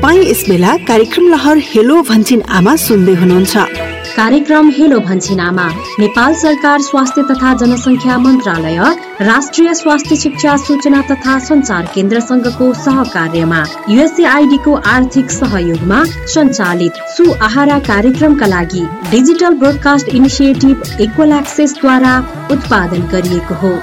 तपाईँ यस बेला कार्यक्रम लहर हेलो भन्छिन आमा सुन्दै हुनुहुन्छ। कार्यक्रम हेलो भन्छिन आमा नेपाल सरकार स्वास्थ्य तथा जनसङ्ख्या मन्त्रालय राष्ट्रिय स्वास्थ्य शिक्षा सूचना तथा सञ्चार केन्द्रसँगको सहकार्यमा युएसएआइडीको आर्थिक सहयोगमा सञ्चालित सु आहारा कार्यक्रमका लागि डिजिटल ब्रोडकास्ट इनिसिएटिभ इक्वल एक्सेसद्वारा उत्पादन गरिएको हो।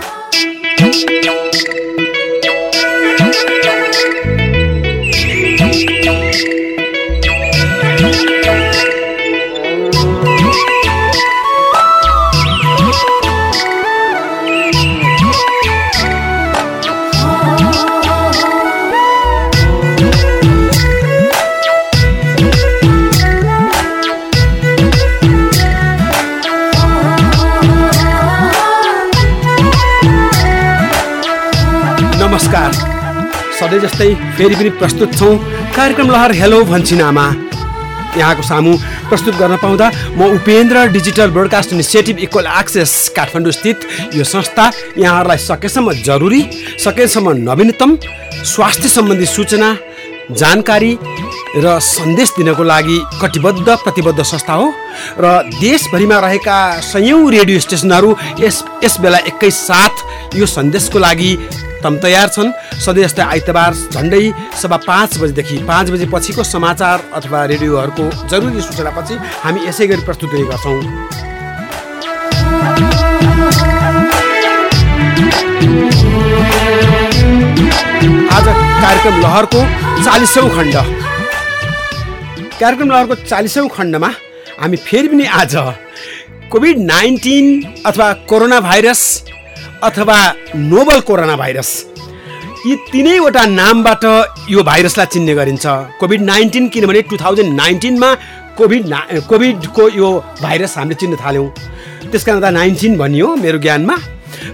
नमस्कार। सधैँ जस्तै फेरि पनि प्रस्तुत छौँ कार्यक्रम लहर हेलो भन्छिनामा यहाँको सामु प्रस्तुत गर्न पाउँदा म Upendra digital broadcast initiative equal access Kathmandu स्थित यो संस्था यहाँहरूलाई सकेसम्म जरुरी सकेसम्म नवीनतम स्वास्थ्य सम्बन्धी सूचना जानकारी र सन्देश दिनको लागि कटिबद्ध प्रतिबद्ध संस्था हो र देशभरिमा रहेका सयौँ रेडियो स्टेसनहरू यस यस बेला एकैसाथ यो सन्देशको लागि तम तयार छन्। सधैँ जस्तै आइतबार झन्डै सभा पाँच बजीदेखि पाँच बजे पछिको समाचार अथवा रेडियोहरूको जरुरी सूचनापछि हामी यसै गरी प्रस्तुत गर्छौँ। आज कार्यक्रम लहरको चालिसौँ खण्ड। कार्यक्रम लहरको चालिसौँ खण्डमा हामी फेरि पनि आज कोभिड नाइन्टिन अथवा कोरोना भाइरस अथवा नोबल कोरोना भाइरस। यी तिनैवटा नामबाट यो भाइरसलाई चिन्ने गरिन्छ। कोभिड नाइन्टिन किनभने टु थाउजन्ड नाइन्टिनमा कोभिड ना कोभिडको यो भाइरस हामीले चिन्न थाल्यौँ। त्यस कारण त नाइन्टिन भनियो मेरो ज्ञानमा।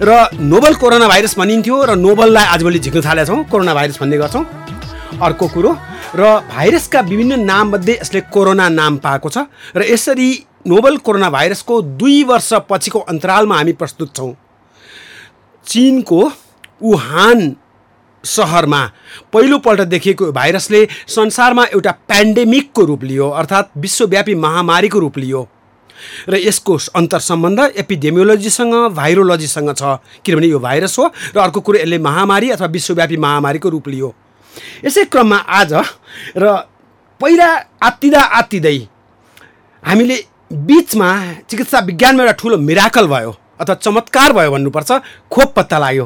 र नोबल कोरोना भाइरस भनिन्थ्यो र नोबललाई आजभोलि झिक्न थालेका कोरोना भाइरस भन्ने गर्छौँ। अर्को कुरो र भाइरसका विभिन्न नाममध्ये यसले कोरोना नाम पाएको छ। र यसरी नोबल कोरोना भाइरसको दुई वर्ष पछिको अन्तरालमा हामी प्रस्तुत छौँ। चिनको वुहान सहरमा पहिलोपल्ट देखिएको भाइरसले संसारमा एउटा पेन्डेमिकको रूप लियो अर्थात् विश्वव्यापी महामारीको रूप लियो। र यसको अन्तर सम्बन्ध एपिडेमियोलोजीसँग भाइरोलोजीसँग छ किनभने यो भाइरस हो र अर्को कुरो यसले महामारी अथवा विश्वव्यापी महामारीको रूप लियो। यसै क्रममा आज र पहिला आत्तिँदा आत्तिँदै हामीले बिचमा चिकित्सा विज्ञानमा एउटा ठुलो मिराकल भयो। अथवा चमत्कार भयो भन्नुपर्छ खोप पत्ता लाग्यो।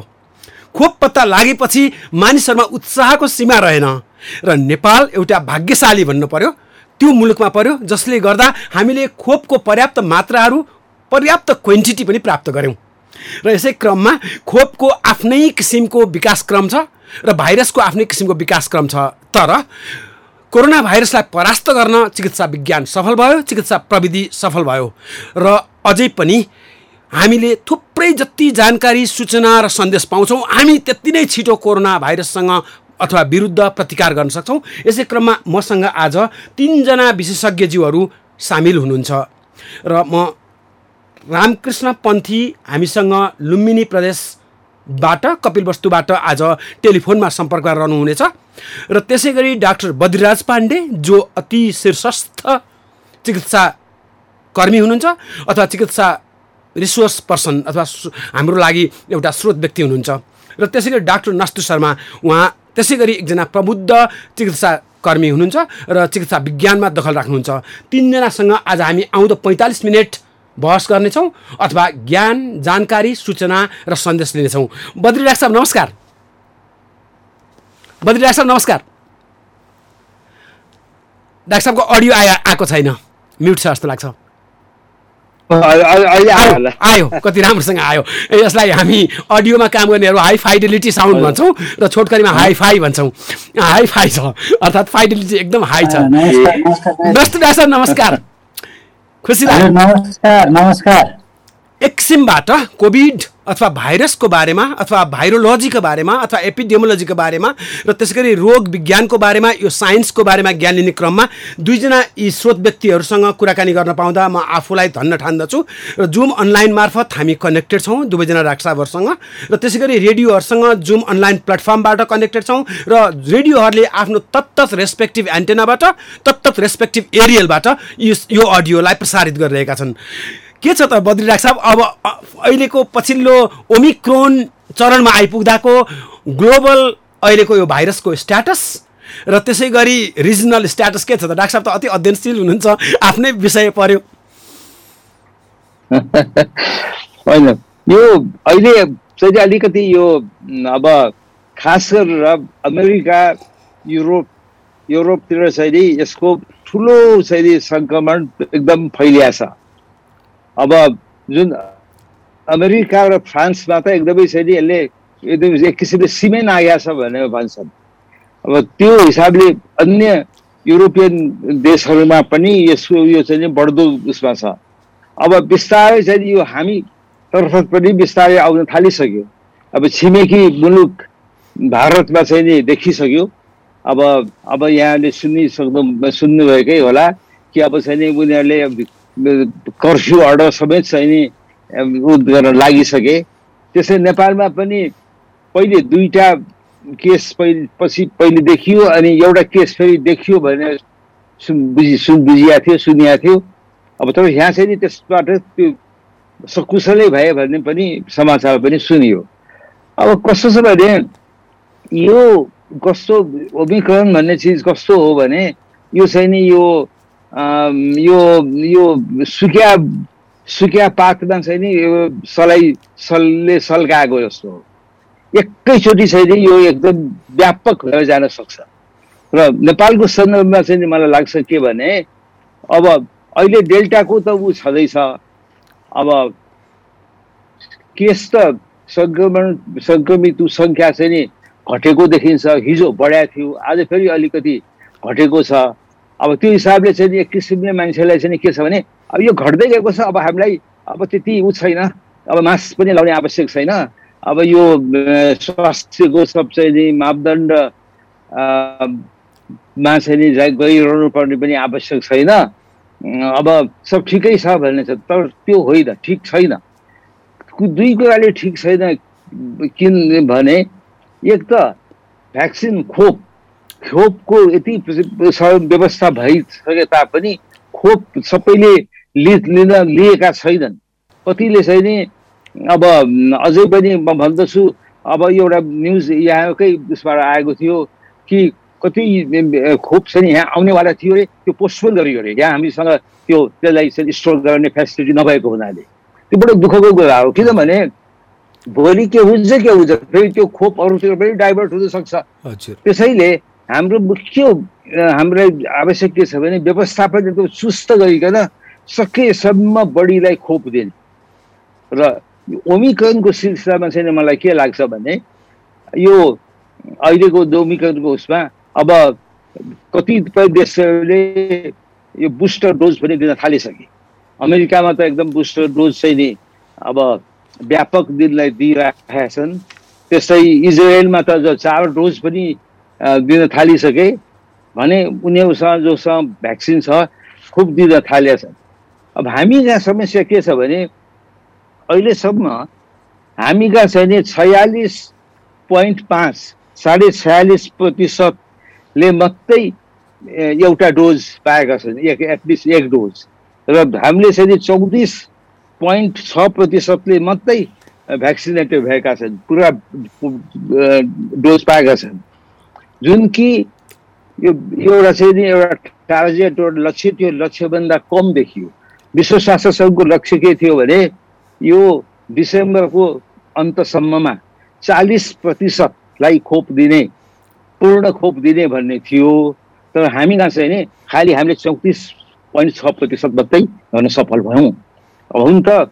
खोप पत्ता लागेपछि मानिसहरूमा उत्साहको सीमा रहेन र नेपाल एउटा भाग्यशाली भन्नु पर्यो। त्यो मुलुकमा पर्यो जसले गर्दा हामीले खोपको पर्याप्त मात्राहरू पर्याप्त क्वान्टिटी पनि प्राप्त गऱ्यौँ। र यसै क्रममा खोपको आफ्नै किसिमको विकासक्रम छ र भाइरसको आफ्नै किसिमको विकासक्रम छ। तर कोरोना भाइरसलाई परास्त गर्न चिकित्सा विज्ञान सफल भयो चिकित्सा प्रविधि सफल भयो। र अझै पनि हामीले थुप्रै जति जानकारी सूचना र सन्देश पाउँछौँ हामी त्यति नै छिटो कोरोना भाइरससँग अथवा विरुद्ध प्रतिकार गर्न सक्छौँ। यसै क्रममा मसँग आज तिनजना विशेषज्ञज्यूहरू सामेल हुनुहुन्छ। र म रामकृष्ण पन्थी हामीसँग लुम्बिनी प्रदेशबाट कपिलवस्तुबाट आज टेलिफोनमा सम्पर्क रहनुहुनेछ र त्यसै गरी डाक्टर बद्रीराज पाण्डे जो अति शीर्षस्थ चिकित्सा कर्मी हुनुहुन्छ अथवा चिकित्सा रिसोर्स पर्सन अथवा हाम्रो लागि एउटा स्रोत व्यक्ति हुनुहुन्छ। र त्यसै गरी डाक्टर नस्तु शर्मा उहाँ त्यसै गरी एकजना प्रबुद्ध चिकित्सा कर्मी हुनुहुन्छ र चिकित्सा विज्ञानमा दखल राख्नुहुन्छ। तिनजनासँग आज हामी आउँदो पैँतालिस मिनट बहस गर्नेछौँ अथवा ज्ञान जानकारी सूचना र सन्देश लिनेछौँ। बद्री डाक्टर साहब नमस्कार। बद्री डाक्टर साहब नमस्कार। डाक्टर साहबको अडियो आयो आएको छैन। म्युट छ जस्तो लाग्छ। आयो कति राम्रोसँग आयो। यसलाई हामी अडियोमा काम गर्नेहरू हाई फाइडेलिटी साउन्ड भन्छौँ र छोटकरीमा हाई फाई भन्छौँ। हाई फाई छ अर्थात् फाइडेलिटी एकदम हाई छ। नमस्कार खुसी नमस्कार नमस्कार। एक कोभिड अथवा भाइरसको बारेमा अथवा भाइरोलोजीको बारेमा अथवा एपिडेमोलोजीको बारेमा र त्यसै गरी रोग विज्ञानको बारेमा यो साइन्सको बारेमा ज्ञान लिने क्रममा दुईजना यी स्रोत व्यक्तिहरूसँग कुराकानी गर्न पाउँदा म आफूलाई धन्न ठान्दछु र जुम अनलाइन मार्फत हामी कनेक्टेड छौँ दुवैजना डाक्टर र त्यसै गरी रेडियोहरूसँग जुम अनलाइन प्लेटफर्मबाट कनेक्टेड छौँ र रेडियोहरूले आफ्नो तत्त रेस्पेक्टिभ एन्टेनाबाट तत्त रेस्पेक्टिभ एरियलबाट यो अडियोलाई प्रसारित गरिरहेका छन्। के छ त बद्रीराज साहब? अब अहिलेको पछिल्लो ओमिक्रोन चरणमा आइपुग्दाको ग्लोबल अहिलेको यो भाइरसको स्ट्याटस र त्यसै गरी रिजनल स्ट्याटस के छ त? डाक्टर साहब त अति अध्ययनशील हुनुहुन्छ आफ्नै विषय पर्यो। होइन यो अहिले चाहिँ अलिकति यो अब खास गरेर अमेरिका युरोप युरोपतिर चाहिँ यसको ठुलो चाहिँ सङ्क्रमण एकदम फैलिया छ। अब जुन अमेरिका र फ्रान्समा त एकदमै छ नि यसले एकदम एक किसिमले सिमेन्ट आएको छ भनेर भन्छन्। अब त्यो हिसाबले अन्य युरोपियन देशहरूमा पनि यसको यो चाहिँ बढ्दो उसमा छ। अब बिस्तारै चाहिँ यो हामी तर्फ पनि बिस्तारै आउन थालिसक्यो। अब छिमेकी मुलुक भारतमा चाहिँ नि देखिसक्यो। अब अब यहाँले सुनिसक्नु सुन्नुभएकै होला कि अब चाहिँ उनीहरूले कर्फ्यू अर्डर समेत चाहिँ नि उ गर्न लागिसके। त्यसै नेपालमा पनि पहिले दुईवटा केस पहिले पछि पहिले देखियो अनि एउटा केस फेरि देखियो भने सुन बुझि सुन बुझिएको थियो सुनिएको थियो। अब तर यहाँ चाहिँ नि त्यसबाट त्यो सकुशलै भए भन्ने पनि समाचार पनि सुनियो। अब कस्तो छ भने यो कस्तो ओमिक्रोन भन्ने चिज कस्तो हो भने यो चाहिँ नि यो यो यो सुकिया सुकिया चाहिँ नि यो सलाई सलले सल्काएको जस्तो हो। एकैचोटि नि यो एकदम व्यापक भएर जान सक्छ। र नेपालको सन्दर्भमा चाहिँ मलाई लाग्छ के भने अब अहिले डेल्टाको त ऊ छँदैछ। अब केस त सङ्क्रमण सङ्क्रमित सङ्ख्या चाहिँ नि घटेको देखिन्छ। हिजो बढाएको थियो आज फेरि अलिकति घटेको छ। अब त्यो हिसाबले चाहिँ एक किसिमले मान्छेलाई चाहिँ के छ भने अब यो घट्दै गएको छ अब हामीलाई अब त्यति उ छैन। अब मास्क पनि लाउने आवश्यक छैन। अब यो स्वास्थ्यको सब चाहिँ नि मापदण्ड मा चाहिँ नि गइरहनु पर्ने पनि आवश्यक छैन। अब सब ठिकै छ भन्ने छ तर त्यो होइन ठिक छैन। दुई कुराले ठिक छैन किन भने एक त भ्याक्सिन खोप। खोपको यति व्यवस्था भइसके तापनि खोप सबैले लिन लिएका छैनन्। कतिले चाहिँ नि अब अझै पनि म भन्दछु अब एउटा न्युज यहाँकै उसबाट आएको थियो कि कति खोप चाहिँ यहाँ आउनेवाला थियो अरे त्यो पोस्टपोन गरियो अरे। यहाँ हामीसँग त्यो त्यसलाई चाहिँ स्टोर गर्ने फेसिलिटी नभएको हुनाले। त्यो बडो दुःखको कुरा हो। किनभने भोलि के हुन्छ के हुन्छ फेरि त्यो खोप अरूतिर पनि डाइभर्ट हुन सक्छ। त्यसैले हाम्रो मुख्य हाम्रो आवश्यक के छ भने व्यवस्थापन एकदम सुस्त गरिकन सकेसम्म बढीलाई खोप दिने र ओमिकनको सिलसिलामा चाहिँ मलाई के लाग्छ भने यो अहिलेको ओमिकनको उसमा अब कतिपय देशहरूले यो बुस्टर डोज पनि दिन थालिसके। अमेरिकामा त एकदम बुस्टर डोज चाहिँ नि अब व्यापक दिनलाई दिइरहेका छन्। त्यस्तै इजरायलमा त चार डोज पनि दिन थालिसके भने उनीहरूसँग जोसँग भ्याक्सिन छ खुब दिन थालेका छन् अब हामी जहाँ समस्या के छ भने अहिलेसम्म हामी कहाँ चाहिँ नि छयालिस पोइन्ट पाँच साढे छयालिस प्रतिशतले मात्रै एउटा डोज पाएका छन् एक एटलिस्ट एक डोज। र हामीले चाहिँ चौतिस पोइन्ट छ प्रतिशतले मात्रै भ्याक्सिनेटेड भएका छन् पुरा डोज पाएका छन्। जुन कि यो एउटा चाहिँ नि एउटा टार्गेट एउटा लक्ष्य त्यो लक्ष्यभन्दा कम देखियो। विश्व स्वास्थ्य सङ्घको लक्ष्य के थियो भने यो डिसेम्बरको अन्तसम्ममा चालिस प्रतिशतलाई खोप दिने पूर्ण खोप दिने भन्ने थियो। तर हामी कहाँ चाहिँ नि खालि हामीले चौतिस पोइन्ट छ प्रतिशत मात्रै गर्न सफल भयौँ। अब हुन त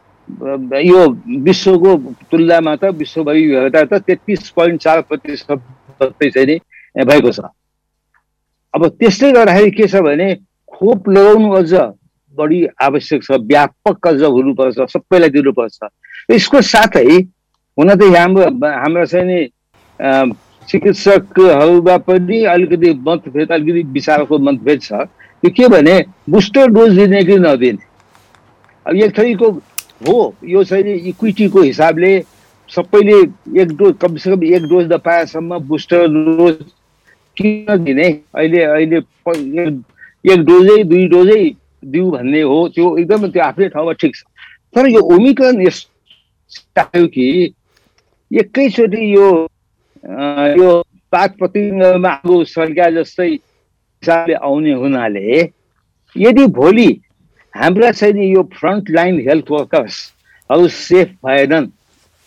यो विश्वको तुलनामा त विश्वभरि त तेत्तिस पोइन्ट चार प्रतिशत मात्रै चाहिँ नि भएको छ। अब त्यस्तै गर्दाखेरि के छ भने खोप लगाउनु अझ बढी आवश्यक छ व्यापक अझ हुनुपर्छ सबैलाई दिनुपर्छ। यसको साथै हुन त हाम्रो हाम्रो चाहिँ नि चिकित्सकहरूमा पनि अलिकति मतभेद अलिकति विचारको मतभेद छ। त्यो के भने बुस्टर डोज दिने कि नदिने? अब एक थरीको हो यो चाहिँ इक्विटीको हिसाबले सबैले एक डोज कमसे कम एक डोज नपाएसम्म बुस्टर डोज किन दिने अहिले अहिले एक डोजै दुई डोजै दिउ भन्ने हो त्यो एकदम त्यो आफ्नै ठाउँमा ठिक छ। तर यो ओमिक्रन यस्तो कि एकैचोटि यो यो पाक प्रतिमा आगो सर्का जस्तै हिसाबले आउने हुनाले यदि भोलि हाम्रा चाहिँ यो फ्रन्ट लाइन हेल्थ वर्कर्सहरू सेफ भएनन्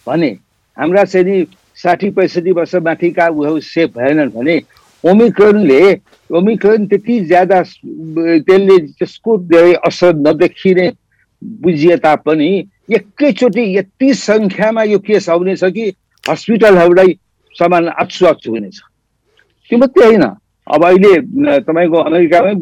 भने हाम्रा चाहिँ साठी पैँसठी वर्ष माथिका उहरू सेफ भएनन् भने ओमिक्रोनले ओमिक्रोन त्यति ज्यादा त्यसले त्यसको धेरै असर नदेखिने बुझिए तापनि एकैचोटि यति सङ्ख्यामा यो केस आउनेछ कि हस्पिटलहरूलाई सामान आछु हुनेछ। त्यो मात्रै होइन। अब अहिले तपाईँको अमेरिकामै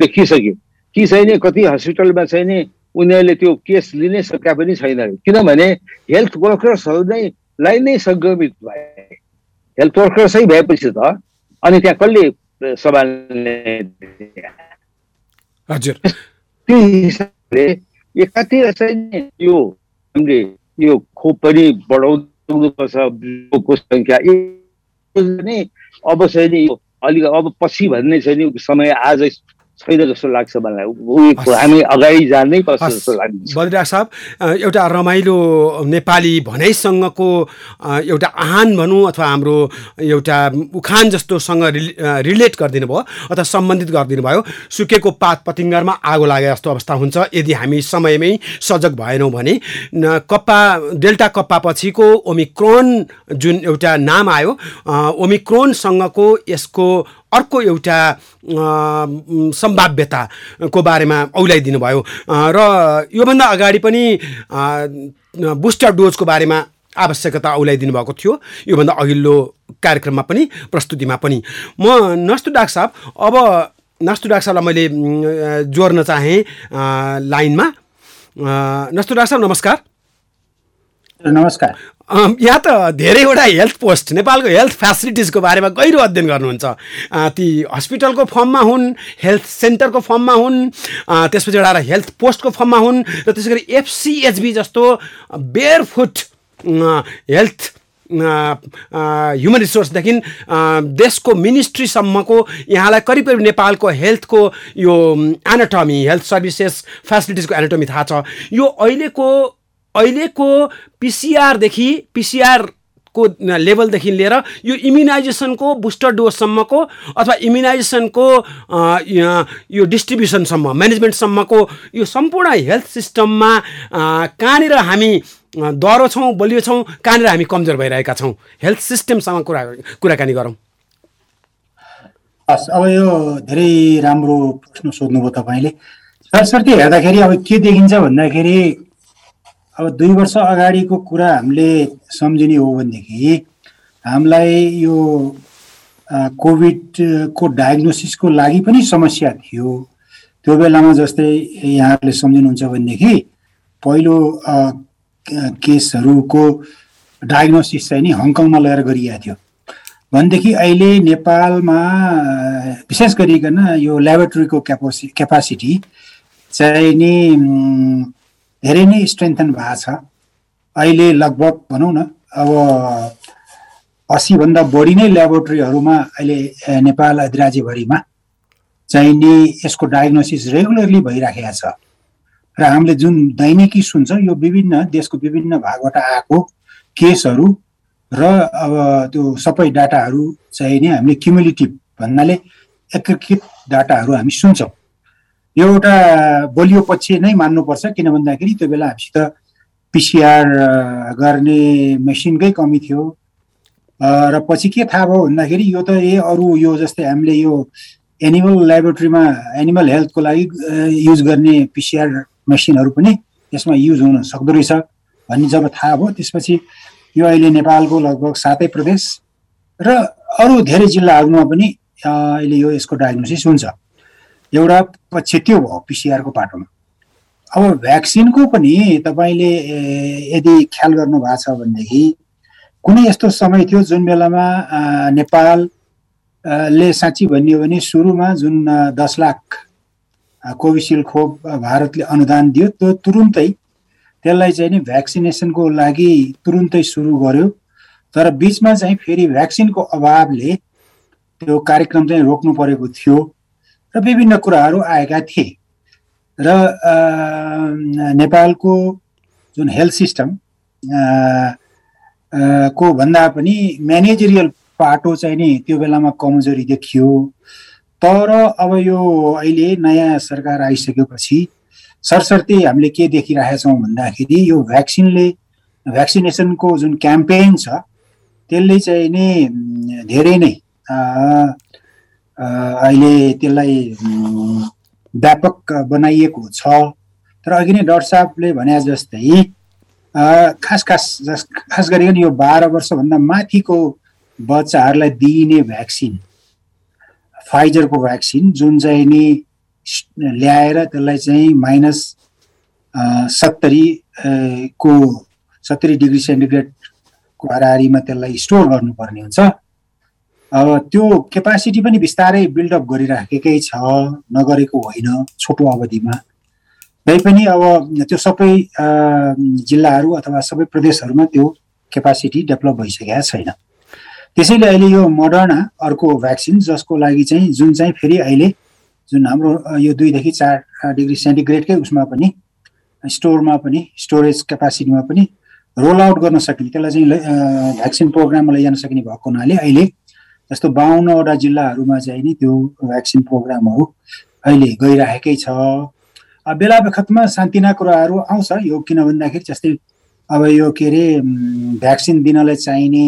देखिसक्यो। कि छैन कति हस्पिटलमा छैन उनीहरूले त्यो केस लिनै सकेका पनि छैन किनभने हेल्थ वर्कर्सहरू नै लाई नै सङ्क्रमित भए। हेल्थ वर्कर्सै भएपछि त अनि त्यहाँ कसले सम्हाल्ने हजुर। त्यो हिसाबले एकातिर चाहिँ यो हामीले यो खोप पनि बढाउनुपर्छ सङ्ख्या। अब चाहिँ नि अलिक अब पछि भन्ने चाहिँ नि समय आज छैन जस्तो लाग्छ मलाई। हामी अगाडि जानै पर्छ जस्तो लाग्छ बद्रिराज साहब एउटा रमाइलो नेपाली भनाइसँगको एउटा आहान भनौँ अथवा हाम्रो एउटा उखान जस्तोसँग रिलेट गरिदिनु भयो अथवा सम्बन्धित गरिदिनु भयो सुकेको पात पतिङ्गरमा आगो लागे जस्तो अवस्था हुन्छ। यदि हामी समयमै सजग भएनौँ भने कप्पा डेल्टा कप्पा पछिको ओमिक्रोन जुन एउटा नाम आयो ओमिक्रोनसँगको यसको अर्को एउटा सम्भाव्यताको बारेमा औल्याइदिनु भयो र योभन्दा अगाडि पनि बुस्टर डोजको बारेमा आवश्यकता औल्याइदिनु भएको थियो। योभन्दा अघिल्लो कार्यक्रममा पनि प्रस्तुतिमा पनि। म नस्तु डाक साहब अब नस्तु डाक साहबलाई मैले जोड्न चाहेँ लाइनमा। नस्तु डाक साहब नमस्कार। नमस्कार। यहाँ त धेरैवटा हेल्थ पोस्ट नेपालको हेल्थ फेसिलिटिजको बारेमा गहिरो अध्ययन गर्नुहुन्छ। ती हस्पिटलको फर्ममा हुन् हेल्थ सेन्टरको फर्ममा हुन् त्यसपछि एउटा हेल्थ पोस्टको फर्ममा हुन् र त्यसै गरी एफसिएचबी जस्तो बेयरफुट हेल्थ ह्युमन रिसोर्सदेखि देशको मिनिस्ट्रीसम्मको यहाँलाई करिब करिब नेपालको हेल्थको यो एनाटमी हेल्थ सर्भिसेस फेसिलिटिजको एनाटमी थाहा छ। यो अहिलेको अहिलेको पिसिआरदेखि पिसिआरको लेभलदेखि लिएर यो इम्युनाइजेसनको बुस्टर डोजसम्मको अथवा इम्युनाइजेसनको यो डिस्ट्रिब्युसनसम्म म्यानेजमेन्टसम्मको यो सम्पूर्ण हेल्थ सिस्टममा कहाँनिर हामी डह्रो छौँ बलियो छौँ कहाँनिर हामी कमजोर भइरहेका छौँ? हेल्थ सिस्टमसँग कुरा कुराकानी गरौँ। हस् अब यो धेरै राम्रो प्रश्न सोध्नुभयो तपाईँले। सरसर्ती हेर्दाखेरि अब के देखिन्छ भन्दाखेरि अब दुई वर्ष अगाडिको कुरा हामीले सम्झिने हो भनेदेखि हामीलाई यो कोभिडको डायग्नोसिसको लागि पनि समस्या थियो। त्यो बेलामा जस्तै यहाँहरूले सम्झिनुहुन्छ भनेदेखि पहिलो केसहरूको डायग्नोसिस चाहिँ नि हङकङमा लगेर गरिएको थियो। भनेदेखि अहिले नेपालमा विशेष गरिकन यो ल्याबोरेटरीको क्यापासि क्यापासिटी चाहिँ नि धेरै नै स्ट्रेन्थन भएको छ. अहिले लगभग भनौँ न अब असीभन्दा बढी नै ल्याबोरेटरीहरूमा अहिले नेपाल अधिराज्यभरिमा चाहिने यसको डायग्नोसिस रेगुलरली भइराखेको छ। र हामीले जुन दैनिकी सुन्छ यो विभिन्न देशको विभिन्न भागबाट आएको केसहरू र अब त्यो सबै डाटाहरू चाहिँ नि हामीले क्युमुलेटिभ भन्नाले एकीकृत डाटाहरू हामी सुन्छौँ। यो एउटा बलियो पक्ष नै मान्नुपर्छ किन भन्दाखेरि त्यो बेला हामीसित पिसिआर गर्ने मेसिनकै कमी थियो। र पछि के थाहा भयो भन्दाखेरि यो त ए अरू यो जस्तै हामीले यो एनिमल ल्याबोरेटरीमा एनिमल हेल्थको लागि युज गर्ने पिसिआर मेसिनहरू पनि यसमा युज हुन सक्दो रहेछ भन्ने जब थाहा भयो त्यसपछि यो अहिले नेपालको लगभग सातै प्रदेश र अरू धेरै जिल्लाहरूमा पनि अहिले यो यसको डायग्नोसिस हुन्छ। एउटा पक्ष त्यो भयो पिसिआरको पाटोमा अब भ्याक्सिनको पनि तपाईँले यदि ख्याल गर्नु भएको छ भनेदेखि कुनै यस्तो समय थियो जुन बेलामा नेपाल ले साँच्ची भनियो भने सुरुमा जुन दस लाख कोभिसिल्ड खोप भारतले अनुदान दियो त्यो तुरुन्तै त्यसलाई चाहिँ नि भ्याक्सिनेसनको लागि तुरुन्तै सुरु गर्यो। तर बिचमा चाहिँ फेरि भ्याक्सिनको अभावले त्यो कार्यक्रम चाहिँ रोक्नु परेको थियो। र विभिन्न कुराहरू आएका थिए। र नेपालको जुन हेल्थ सिस्टम को भन्दा पनि म्यानेजरियल पाटो चाहिँ नि त्यो बेलामा कमजोरी देखियो। तर अब यो अहिले नयाँ सरकार आइसकेपछि सरसर्ती हामीले के देखिरहेका छौँ भन्दाखेरि यो भ्याक्सिनले भ्याक्सिनेसनको जुन क्याम्पेन छ त्यसले चाहिँ नि धेरै नै अहिले त्यसलाई व्यापक बनाइएको छ। तर अघि नै डाक्टर साहबले भने जस्तै खास खास खास गरिकन यो बाह्र वर्षभन्दा माथिको बच्चाहरूलाई दिइने भ्याक्सिन फाइजरको भ्याक्सिन जुन चाहिँ नि ल्याएर त्यसलाई चाहिँ माइनस सत्तरी को सत्तरी डिग्री सेन्टिग्रेडको हाराहारीमा त्यसलाई स्टोर गर्नुपर्ने हुन्छ। त्यो केपासिटी पनि बिस्तारै बिल्डअप गरिराखेकै छ नगरेको होइन छोटो अवधिमा। तै पनि अब त्यो सबै जिल्लाहरू अथवा सबै प्रदेशहरूमा त्यो केपासिटी डेभलप भइसकेका छैन। त्यसैले अहिले यो मोडर्ना अर्को भ्याक्सिन जसको लागि चाहिँ जुन चाहिँ फेरि अहिले जुन हाम्रो यो दुईदेखि चार डिग्री सेन्टिग्रेडकै उसमा पनि स्टोरमा पनि स्टोरेज क्यापासिटीमा पनि रोल आउट गर्न सकिने त्यसलाई चाहिँ भ्याक्सिन प्रोग्राममा लैजान सक्ने भएको हुनाले अहिले जस्तो बाहन्नवटा जिल्लाहरूमा चाहिँ नि त्यो भ्याक्सिन प्रोग्रामहरू अहिले गइराखेकै छ। बेला बखतमा सान्तिना कुराहरू आउँछ यो किन भन्दाखेरि जस्तै अब यो के अरे भ्याक्सिन दिनलाई चाहिने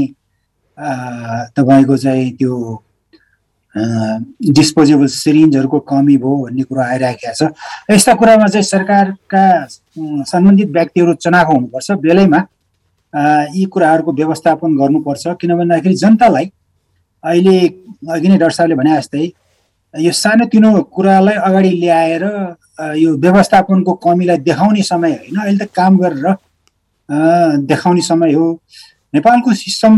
तपाईँको चाहिँ त्यो डिस्पोजेबल सिरिन्जहरूको कमी भयो भन्ने कुरा आइरहेको छ। यस्ता कुरामा चाहिँ सरकारका सम्बन्धित व्यक्तिहरू चनाखो हुनुपर्छ। बेलैमा यी कुराहरूको व्यवस्थापन गर्नुपर्छ। किन भन्दाखेरि जनतालाई अहिले अघि नै डाक्टर साहबले भने जस्तै यो सानोतिनो कुरालाई अगाडि ल्याएर यो व्यवस्थापनको कमीलाई देखाउने समय होइन अहिले त काम गरेर देखाउने समय हो। नेपालको सिस्टम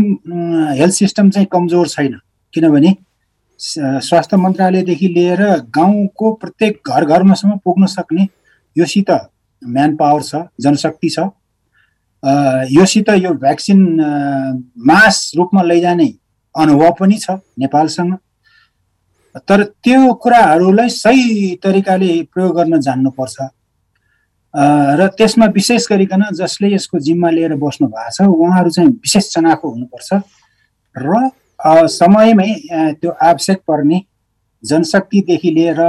हेल्थ सिस्टम चाहिँ कमजोर छैन किनभने स्वास्थ्य मन्त्रालयदेखि लिएर गाउँको प्रत्येक घर घरमासम्म पुग्न सक्ने योसित म्यान पावर छ जनशक्ति छ। योसित यो भ्याक्सिन मास रूपमा लैजाने अनुभव पनि छ नेपालसँग। तर त्यो कुराहरूलाई सही तरिकाले प्रयोग गर्न जान्नुपर्छ। र त्यसमा विशेष गरिकन जसले यसको जिम्मा लिएर बस्नु भएको छ उहाँहरू चाहिँ विशेष चनाखो हुनुपर्छ। र समयमै त्यो आवश्यक पर्ने जनशक्तिदेखि लिएर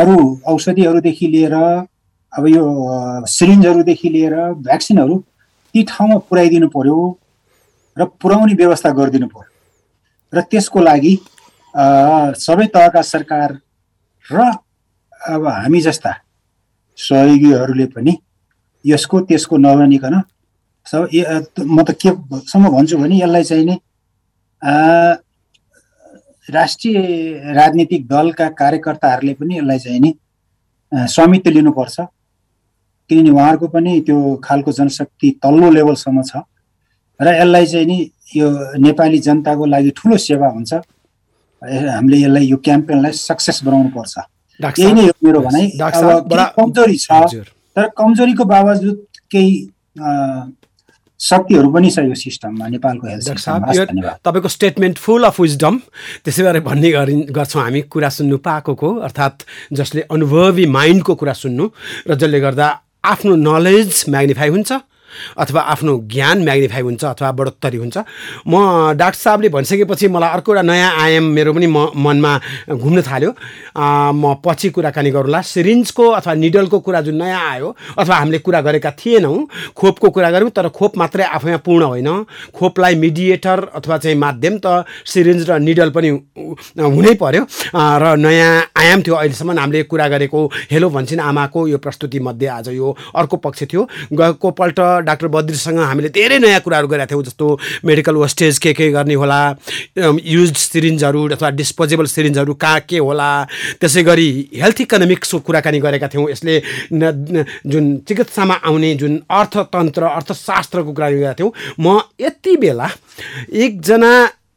अरू औषधिहरूदेखि लिएर अब यो सिरिन्जहरूदेखि लिएर भ्याक्सिनहरू ती ठाउँमा पुर्याइदिनु पर्यो। र पुर्याउने व्यवस्था गरिदिनु पर्यो र त्यसको लागि सबै तहका सरकार र अब हामी जस्ता सहयोगीहरूले पनि यसको त्यसको नभनिकन सब म त केसम्म भन्छु भने यसलाई चाहिँ नि राष्ट्रिय राजनीतिक दलका कार्यकर्ताहरूले पनि यसलाई चाहिँ नि स्वामित्व लिनुपर्छ। किनभने उहाँहरूको पनि त्यो खालको जनशक्ति तल्लो लेभलसम्म छ। र यसलाई चाहिँ नि यो नेपाली जनताको लागि ठुलो सेवा हुन्छ। हामीले यसलाई यो क्याम्पेनलाई सक्सेस बनाउनु पर्छ। यही नै हो मेरो भनाइ। कमजोरी छ तर कमजोरीको बावजुद केही शक्तिहरू पनि छ यो सिस्टममा नेपालको हेल्थ तपाईँको स्टेटमेन्ट फुल अफ विजडम। त्यसै गरी भन्ने गरि गर्छौँ हामी कुरा सुन्नु पाएको अर्थात् जसले अनुभवी माइन्डको कुरा सुन्नु र जसले गर्दा आफ्नो नलेज म्याग्निफाई हुन्छ अथवा आफ्नो ज्ञान म्याग्निफाई हुन्छ अथवा बढोत्तरी हुन्छ। म डाक्टर साहबले भनिसकेपछि मलाई अर्को एउटा नयाँ आयाम मेरो पनि म मनमा घुम्न थाल्यो। म पछि कुराकानी गरौँला। सिरिन्जको अथवा निडलको कुरा जुन नयाँ आयो अथवा हामीले कुरा गरेका थिएनौँ खोपको कुरा गऱ्यौँ तर खोप मात्रै आफैमा पूर्ण होइन। खोपलाई मिडिएटर अथवा चाहिँ माध्यम त सिरिन्ज र निडल पनि हुनै पर्यो। र नयाँ आयाम थियो अहिलेसम्म हामीले कुरा गरेको हेलो भन्छन् आमाको यो प्रस्तुति मध्ये आज यो अर्को पक्ष थियो। गएको पल्ट डाक्टर बद्रीसँग हामीले धेरै नयाँ कुराहरू गरेका थियौँ जस्तो मेडिकल वेस्टेज के के गर्ने होला युज सिरिन्जहरू अथवा डिस्पोजेबल सिरिन्जहरू कहाँ के होला त्यसै गरी हेल्थ इकोनोमिक्सको कुराकानी गरेका थियौँ। यसले जुन चिकित्सामा आउने जुन अर्थतन्त्र अर्थशास्त्रको कुरा गरेका थियौँ। म यति बेला एकजना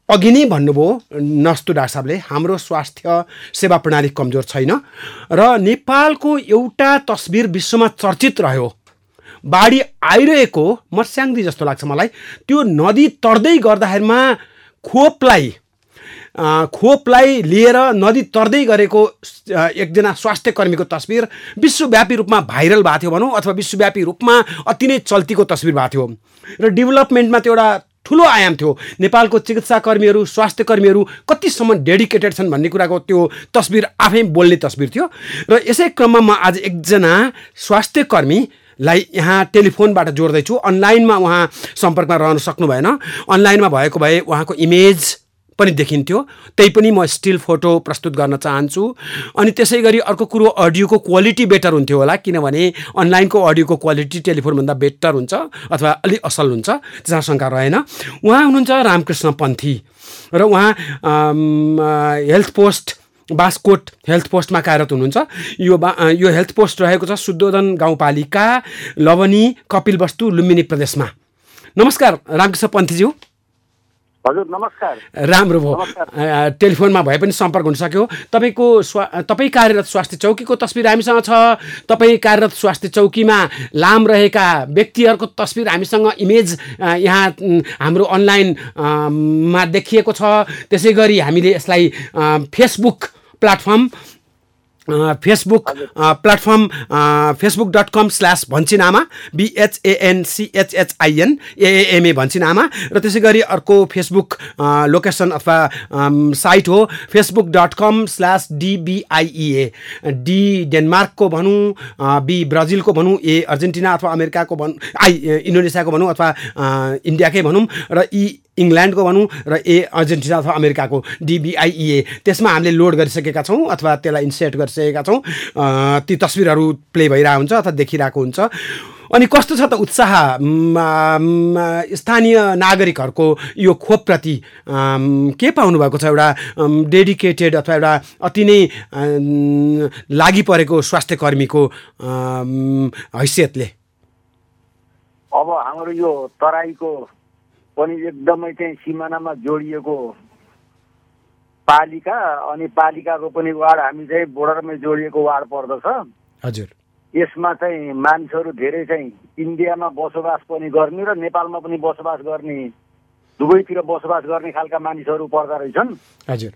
अघि नै भन्नुभयो नस्तु डाक्टर साहबले हाम्रो स्वास्थ्य सेवा प्रणाली कमजोर छैन र नेपालको एउटा तस्बिर विश्वमा चर्चित रह्यो। बाढी आइरहेको मर्स्याङ्दी जस्तो लाग्छ मलाई। त्यो नदी तर्दै गर्दाखेरिमा खोपलाई खोपलाई लिएर नदी तर्दै गरेको एकजना स्वास्थ्य कर्मीको तस्बिर विश्वव्यापी रूपमा भाइरल भएको थियो भनौँ अथवा विश्वव्यापी रूपमा अति नै चल्तीको तस्बिर भएको थियो। र डेभलपमेन्टमा त्यो एउटा ठुलो आयाम थियो। नेपालको चिकित्सा कर्मीहरू स्वास्थ्य कर्मीहरू कतिसम्म डेडिकेटेड छन् भन्ने कुराको त्यो तस्बिर आफै बोल्ने तस्बिर थियो। र यसै क्रममा म आज एकजना स्वास्थ्य कर्मीलाई यहाँ टेलिफोनबाट जोड्दैछु। अनलाइनमा उहाँ सम्पर्कमा रहन सक्नु भएन अनलाइनमा भएको भए उहाँको इमेज पनि देखिन्थ्यो। त्यही पनि म स्टिल फोटो प्रस्तुत गर्न चाहन्छु। अनि त्यसै गरी अर्को कुरो अडियोको क्वालिटी बेटर हुन्थ्यो होला किनभने अनलाइनको अडियोको क्वालिटी टेलिफोनभन्दा बेटर हुन्छ अथवा अलिक असल हुन्छ त्यसमा शङ्का रहेन। उहाँ हुनुहुन्छ रामकृष्ण पन्थी। र उहाँ हेल्थ पोस्ट बासकोट हेल्थ पोस्टमा कार्यरत हुनुहुन्छ। यो बा यो हेल्थ पोस्ट रहेको छ शुद्धोधन गाउँपालिका लवनी कपिलवस्तु लुम्बिनी प्रदेशमा। नमस्कार रामकृष्ण पन्थीज्यू। हजुर नमस्कार। राम्रो भयो। टेलिफोनमा भए पनि सम्पर्क हुन सक्यो तपाईँको स्वा तपाईँ कार्यरत स्वास्थ्य चौकीको तस्बिर हामीसँग छ। तपाईँ कार्यरत स्वास्थ्य चौकीमा लाम रहेका व्यक्तिहरूको तस्बिर हामीसँग इमेज यहाँ हाम्रो अनलाइनमा देखिएको छ। त्यसै गरी हामीले यसलाई Facebook platform Facebook platform Facebook dot com slash भन्छिनामा बिएचएएनसिएचएचआइएन एएएमए भन्छिनामा र त्यसै गरी अर्को फेसबुक लोकेसन अथवा साइट हो Facebook dot com slash D B I A D डेनमार्कको भनौँ बी ब्राजिलको भनौँ ए अर्जेन्टिना अथवा अमेरिकाको भनौँ आई इन्डोनेसियाको भनौँ अथवा इन्डियाकै भनौँ र यी इङ्ल्यान्डको भनौँ र ए अर्जेन्टिना अथवा अमेरिकाको डिबिआइए त्यसमा हामीले लोड गरिसकेका छौँ अथवा त्यसलाई इन्सेट गरिसकेका छौँ। ती तस्विरहरू प्ले भइरहेको हुन्छ अथवा देखिरहेको हुन्छ। अनि कस्तो छ त उत्साह? स्थानीय नागरिकहरूको यो खोपप्रति के पाउनु भएको छ एउटा डेडिकेटेड अथवा एउटा अति नै लागि परेको स्वास्थ्य कर्मीको हैसियतले? अब हाम्रो यो तराईको पनि एकदमै चाहिँ सिमानामा जोडिएको पालिका अनि पालिकाको पनि वार्ड हामी चाहिँ बोर्डरमै जोडिएको वार्ड पर्दछ। हजुर। यसमा चाहिँ मानिसहरू धेरै चाहिँ इन्डियामा बसोबास पनि गर्ने र नेपालमा पनि बसोबास गर्ने दुवैतिर बसोबास गर्ने खालका मानिसहरू पर्दो रहेछन्। हजुर।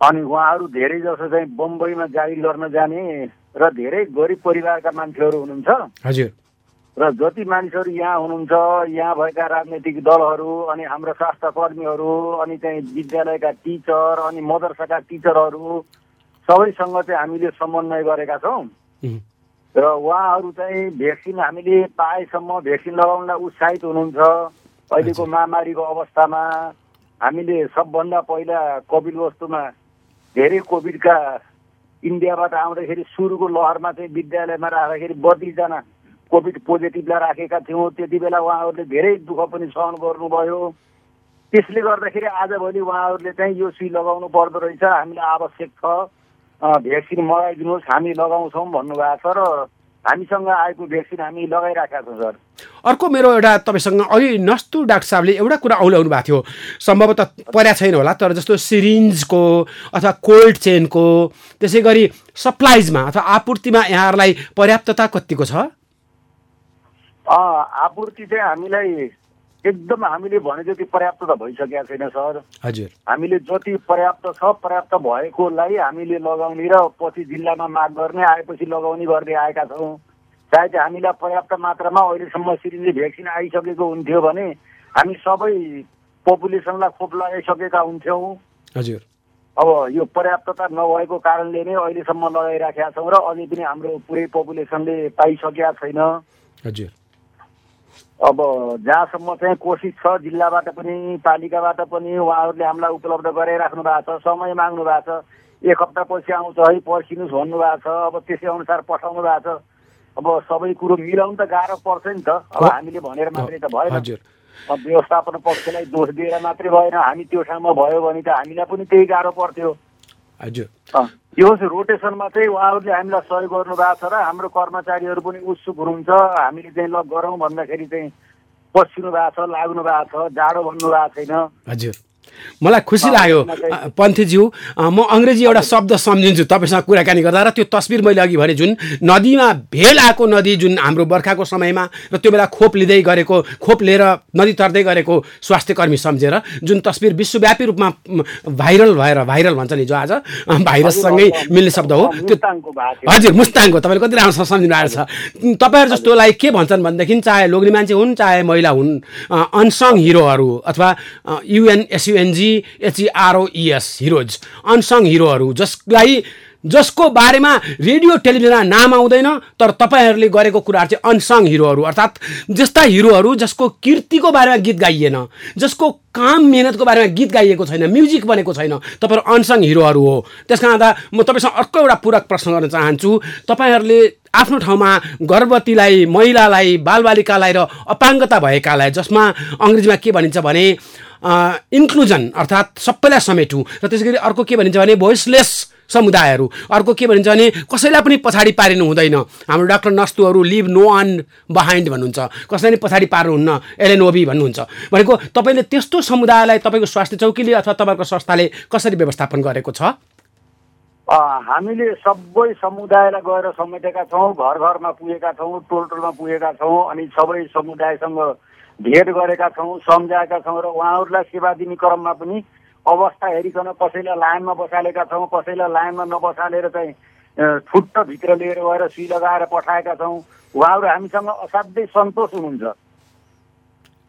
अनि उहाँहरू धेरै जसो चाहिँ बम्बईमा जागिर गर्न जाने र धेरै गरिब परिवारका मान्छेहरू हुनुहुन्छ। हजुर। र जति मानिसहरू यहाँ हुनुहुन्छ यहाँ भएका राजनैतिक दलहरू अनि हाम्रो स्वास्थ्य कर्मीहरू अनि चाहिँ विद्यालयका टिचर अनि मदरसाका टिचरहरू सबैसँग चाहिँ हामीले समन्वय गरेका छौँ। र उहाँहरू चाहिँ भ्याक्सिन हामीले पाएसम्म भ्याक्सिन लगाउनलाई उत्साहित हुनुहुन्छ। अहिलेको महामारीको अवस्थामा हामीले सबभन्दा पहिला कोभिड वस्तुमा धेरै कोभिडका इन्डियाबाट आउँदाखेरि सुरुको लहरमा चाहिँ विद्यालयमा राख्दाखेरि बत्तिसजना कोभिड पोजिटिभलाई राखेका थियौँ। त्यति बेला उहाँहरूले धेरै दुःख पनि सहन गर्नुभयो। त्यसले गर्दाखेरि आजभोलि उहाँहरूले चाहिँ यो सुई लगाउनु पर्दो रहेछ। हामीलाई आवश्यक छ। भ्याक्सिन मगाइदिनुहोस्। हामी लगाउँछौँ भन्नुभएको छ र हामीसँग आएको भ्याक्सिन हामी लगाइराखेका छौँ सर। अर्को मेरो एउटा तपाईँसँग अघि नस्तु डाक्टर साहबले एउटा कुरा औलाउनु भएको थियो। सम्भवतः पर्या छैन होला तर जस्तो सिरिन्जको अथवा कोल्ड चेनको त्यसै गरी सप्लाइजमा अथवा आपूर्तिमा यहाँहरूलाई पर्याप्तता कतिको छ? आपूर्ति चाहिँ हामीलाई एकदम हामीले भने जति पर्याप्त त भइसकेका छैन सर। हजुर। हामीले जति पर्याप्त छ पर्याप्त भएकोलाई हामीले लगाउने र पछि जिल्लामा माग गर्ने आएपछि लगाउने गर्दै आएका छौँ। सायद हामीलाई पर्याप्त मात्रामा अहिलेसम्म सिरिन्ज भ्याक्सिन आइसकेको हुन्थ्यो भने हामी सबै पपुलेसनलाई खोप लगाइसकेका हुन्थ्यौँ। हजुर। अब यो पर्याप्तता नभएको कारणले नै अहिलेसम्म लगाइराखेका छौँ र अझै पनि हाम्रो पुरै पपुलेसनले पाइसकेका छैन। हजुर। अब जहाँसम्म चाहिँ कोसिस छ जिल्लाबाट पनि पालिकाबाट पनि उहाँहरूले हामीलाई उपलब्ध गराइराख्नु भएको छ समय माग्नु भएको छ। एक हप्तापछि आउँछ है पर्खिनुहोस् भन्नुभएको छ अब त्यसै अनुसार पठाउनु भएको छ। अब सबै कुरो मिलाउनु त गाह्रो पर्छ नि त। अब। हामीले भनेर मात्रै त भएन। व्यवस्थापन पक्षलाई दोष दिएर मात्रै भएन। हामी त्यो ठाउँमा भयो भने त हामीलाई पनि त्यही गाह्रो पर्थ्यो। हजुर। यो रोटेसनमा चाहिँ उहाँहरूले हामीलाई सहयोग गर्नुभएको छ र हाम्रो कर्मचारीहरू पनि उत्सुक हुनुहुन्छ। हामीले चाहिँ ल गरौँ भन्दाखेरि चाहिँ पस्किनु भएको छ लाग्नु भएको छ जाडो भन्नु भएको छैन। हजुर। मलाई खुसी लाग्यो। पन्थीज्यू म अङ्ग्रेजी एउटा शब्द सम्झिन्छु तपाईँसँग कुराकानी गर्दा र त्यो तस्बिर मैले अघि भने जुन नदीमा भेल आएको नदी जुन हाम्रो बर्खाको समयमा र त्यो बेला खोप लिँदै गरेको खोप लिएर नदी तर्दै गरेको स्वास्थ्य कर्मी सम्झेर जुन तस्बिर विश्वव्यापी रूपमा भाइरल भएर भाइरल भन्छ नि जो आज भाइरससँगै मिल्ने शब्द हो। त्यो हजुर मुस्ताङको तपाईँले कति राम्रोसँग सम्झिनु भएको छ। तपाईँहरू जस्तोलाई के भन्छन् भनेदेखि चाहे लोग्ने मान्छे हुन् चाहे महिला हुन् अनसङ हिरोहरू अथवा युएन एसयुएनजी एचइआरओइएस हिरोज अनसङ हिरोहरू जसलाई जसको बारेमा रेडियो टेलिभिजनमा नाम आउँदैन तर तपाईँहरूले गरेको कुराहरू चाहिँ अनसङ हिरोहरू अर्थात् जस्ता हिरोहरू जसको कीर्तिको बारेमा गीत गाइएन जसको काम मेहनतको बारेमा गीत गाइएको छैन म्युजिक बनेको छैन तपाईँहरू अनसङ हिरोहरू हो। त्यस कारण म तपाईँसँग अर्को एउटा पूरक प्रश्न गर्न चाहन्छु। तपाईँहरूले आफ्नो ठाउँमा गर्भवतीलाई महिलालाई बालबालिकालाई र अपाङ्गता भएकालाई जसमा अङ्ग्रेजीमा के भनिन्छ भने इन्क्लुजन अर्थात् सबैलाई समेटौँ र त्यसै गरी अर्को के भनिन्छ भने भोइसलेस समुदायहरू। अर्को के भनिन्छ भने कसैलाई पनि पछाडि पारिनु हुँदैन। हाम्रो डाक्टर नस्तुहरू लिभ नो अन बिहाइन्ड भन्नुहुन्छ। कसैलाई पनि पछाडि पार्नुहुन्न एलएनओबी भन्नुहुन्छ। भनेको तपाईँले त्यस्तो समुदायलाई तपाईँको स्वास्थ्य चौकीले अथवा तपाईँको संस्थाले कसरी व्यवस्थापन गरेको छ? हामीले सबै समुदायलाई गएर समेटेका छौँ घर घरमा पुगेका छौँ टोल टोलमा पुगेका छौँ अनि सबै समुदायसँग भेट गरेका छौँ सम्झाएका छौँ र उहाँहरूलाई सेवा दिने क्रममा पनि अवस्था हेरिकन कसैलाई लाइनमा बसालेका छौँ कसैलाई लाइनमा नबसालेर चाहिँ अँ, छुट्ट भित्र लिएर गएर सुई लगाएर पठाएका छौँ। उहाँहरू हामीसँग असाध्यै सन्तोष हुनुहुन्छ।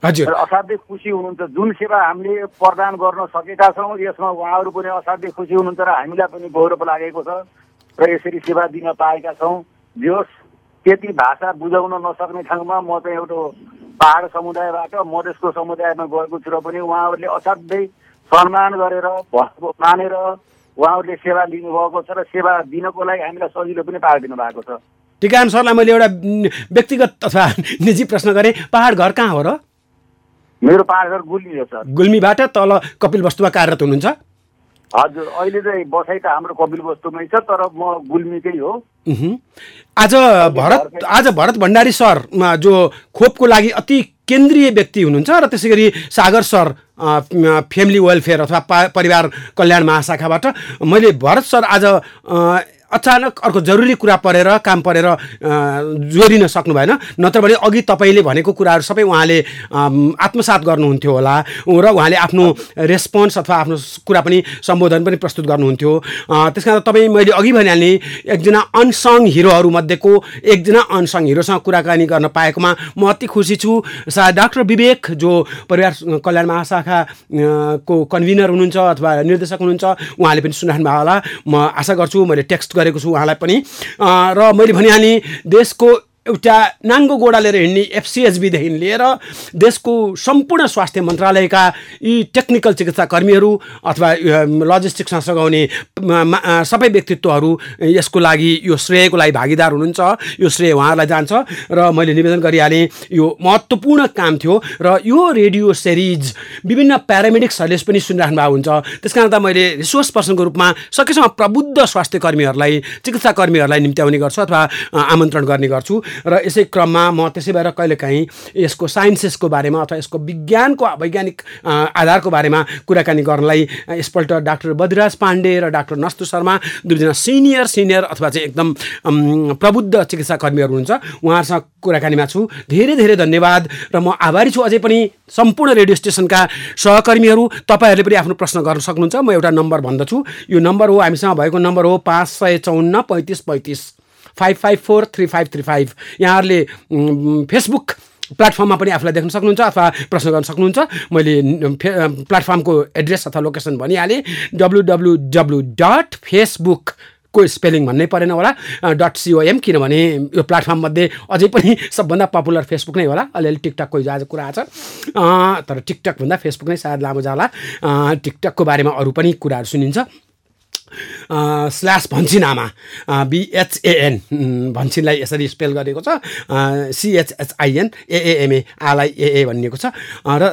हजुर। असाध्यै खुसी हुनुहुन्छ। जुन सेवा हामीले प्रदान गर्न सकेका छौँ यसमा उहाँहरू पनि असाध्यै खुसी हुनुहुन्छ र हामीलाई पनि गौरव लागेको छ र यसरी सेवा दिन पाएका छौँ। जो त्यति भाषा बुझाउन नसक्ने ठाउँमा म चाहिँ एउटा पहाड समुदायबाट मधेसको समुदायमा गएको छु र पनि उहाँहरूले असाध्यै सम्मान गरेर भ- मानेर उहाँहरूले सेवा लिनुभएको छ र सेवा दिनको लागि हामीलाई सजिलो पनि पारिदिनु भएको छ। टिकाम सरलाई मैले एउटा व्यक्तिगत अथवा निजी प्रश्न गरेँ पहाड घर कहाँ हो र? मेरो पहाड घर गुल्मी हो सर। गुल्मीबाट तल कपिल वस्तुमा कार्यरत हुनुहुन्छ? हजुर अहिले चाहिँ बसाइ त हाम्रो कपिल वस्तुमै छ तर म गुल्मीकै हो। आज भरत आज भरत भण्डारी सर जो खोपको लागि अति केन्द्रीय व्यक्ति हुनुहुन्छ र त्यसै गरी सागर सर फेमिली वेलफेयर अथवा परिवार कल्याण महाशाखाबाट मैले भरत सर आज अचानक अर्को जरुरी कुरा परेर काम परेर जोडिन सक्नु भएन। नत्र भने अघि तपाईँले भनेको कुराहरू सबै उहाँले आत्मसात गर्नुहुन्थ्यो होला र उहाँले आफ्नो रेस्पोन्स अथवा आफ्नो कुरा पनि सम्बोधन पनि प्रस्तुत गर्नुहुन्थ्यो। त्यस कारण तपाईँ मैले अघि भनिहालेँ एकजना अनसङ हिरोहरूमध्येको एकजना अनसङ हिरोसँग कुराकानी गर्न पाएकोमा म अति खुसी छु। सायद डाक्टर विवेक जो परिवार कल्याण महाशाखा को कन्भिनर हुनुहुन्छ अथवा निर्देशक हुनुहुन्छ उहाँले पनि सुनिरहनु भयो होला। म आशा गर्छु मैले टेक्स्ट गरेको छु उहाँलाई पनि। र मैले भनिहालेँ देशको एउटा नाङ्गो गोडा लिएर हिँड्ने एफसिएचबीदेखि लिएर देशको सम्पूर्ण स्वास्थ्य मन्त्रालयका यी टेक्निकल चिकित्सा कर्मीहरू अथवा लजिस्टिक्समा सघाउने सबै व्यक्तित्वहरू यसको लागि यो श्रेयको लागि भागीदार हुनुहुन्छ। यो श्रेय उहाँहरूलाई जान्छ र मैले निवेदन गरिहालेँ यो महत्त्वपूर्ण काम थियो र यो रेडियो सिरिज विभिन्न प्यारामेडिक्सहरूले पनि सुनिराख्नु भएको हुन्छ। त्यस कारण त मैले रिसोर्स पर्सनको रूपमा सकेसम्म प्रबुद्ध स्वास्थ्य कर्मीहरूलाई चिकित्सा कर्मीहरूलाई निम्त्याउने गर्छु अथवा आमन्त्रण गर्ने गर्छु। र यसै क्रममा म त्यसै भएर कहिलेकाहीँ यसको साइन्सेसको बारेमा अथवा यसको विज्ञानको वैज्ञानिक आधारको बारेमा कुराकानी गर्नलाई यसपल्ट डाक्टर बद्रिराज पाण्डे र डाक्टर नस्तु शर्मा दुईजना सिनियर सिनियर अथवा चाहिँ एकदम प्रबुद्ध चिकित्सा कर्मीहरू हुनुहुन्छ। उहाँहरूसँग कुराकानीमा छु। धेरै धेरै धन्यवाद र म आभारी छु। अझै पनि सम्पूर्ण रेडियो स्टेसनका सहकर्मीहरू तपाईँहरूले पनि आफ्नो प्रश्न गर्न सक्नुहुन्छ। म एउटा नम्बर भन्दछु। यो नम्बर हो हामीसँग भएको नम्बर हो पाँच सय चौन्न पैँतिस पैँतिस। Five five four three five three five यहाँहरूले फेसबुक प्लेटफर्ममा पनि आफूलाई देख्न सक्नुहुन्छ अथवा प्रश्न गर्न सक्नुहुन्छ। मैले प्लेटफर्मको एड्रेस अथवा लोकेसन भनिहालेँ W W W dot Facebook को स्पेलिङ भन्नै परेन होला डट सिओएम किनभने यो प्लेटफर्ममध्ये अझै पनि सबभन्दा पपुलर फेसबुक नै होला। अलिअलि टिकटकको हिजो आज कुरा छ। तर टिकटकभन्दा फेसबुक नै सायद लामो जाला टिकटकको बारेमा अरू पनि कुराहरू सुनिन्छ। स्ल्यास भन्छिनामा बिएचएएन भन्छिनलाई यसरी स्पेल गरेको छ। सिएचएचआइएन एएमए आलाई एए भनिएको छ। र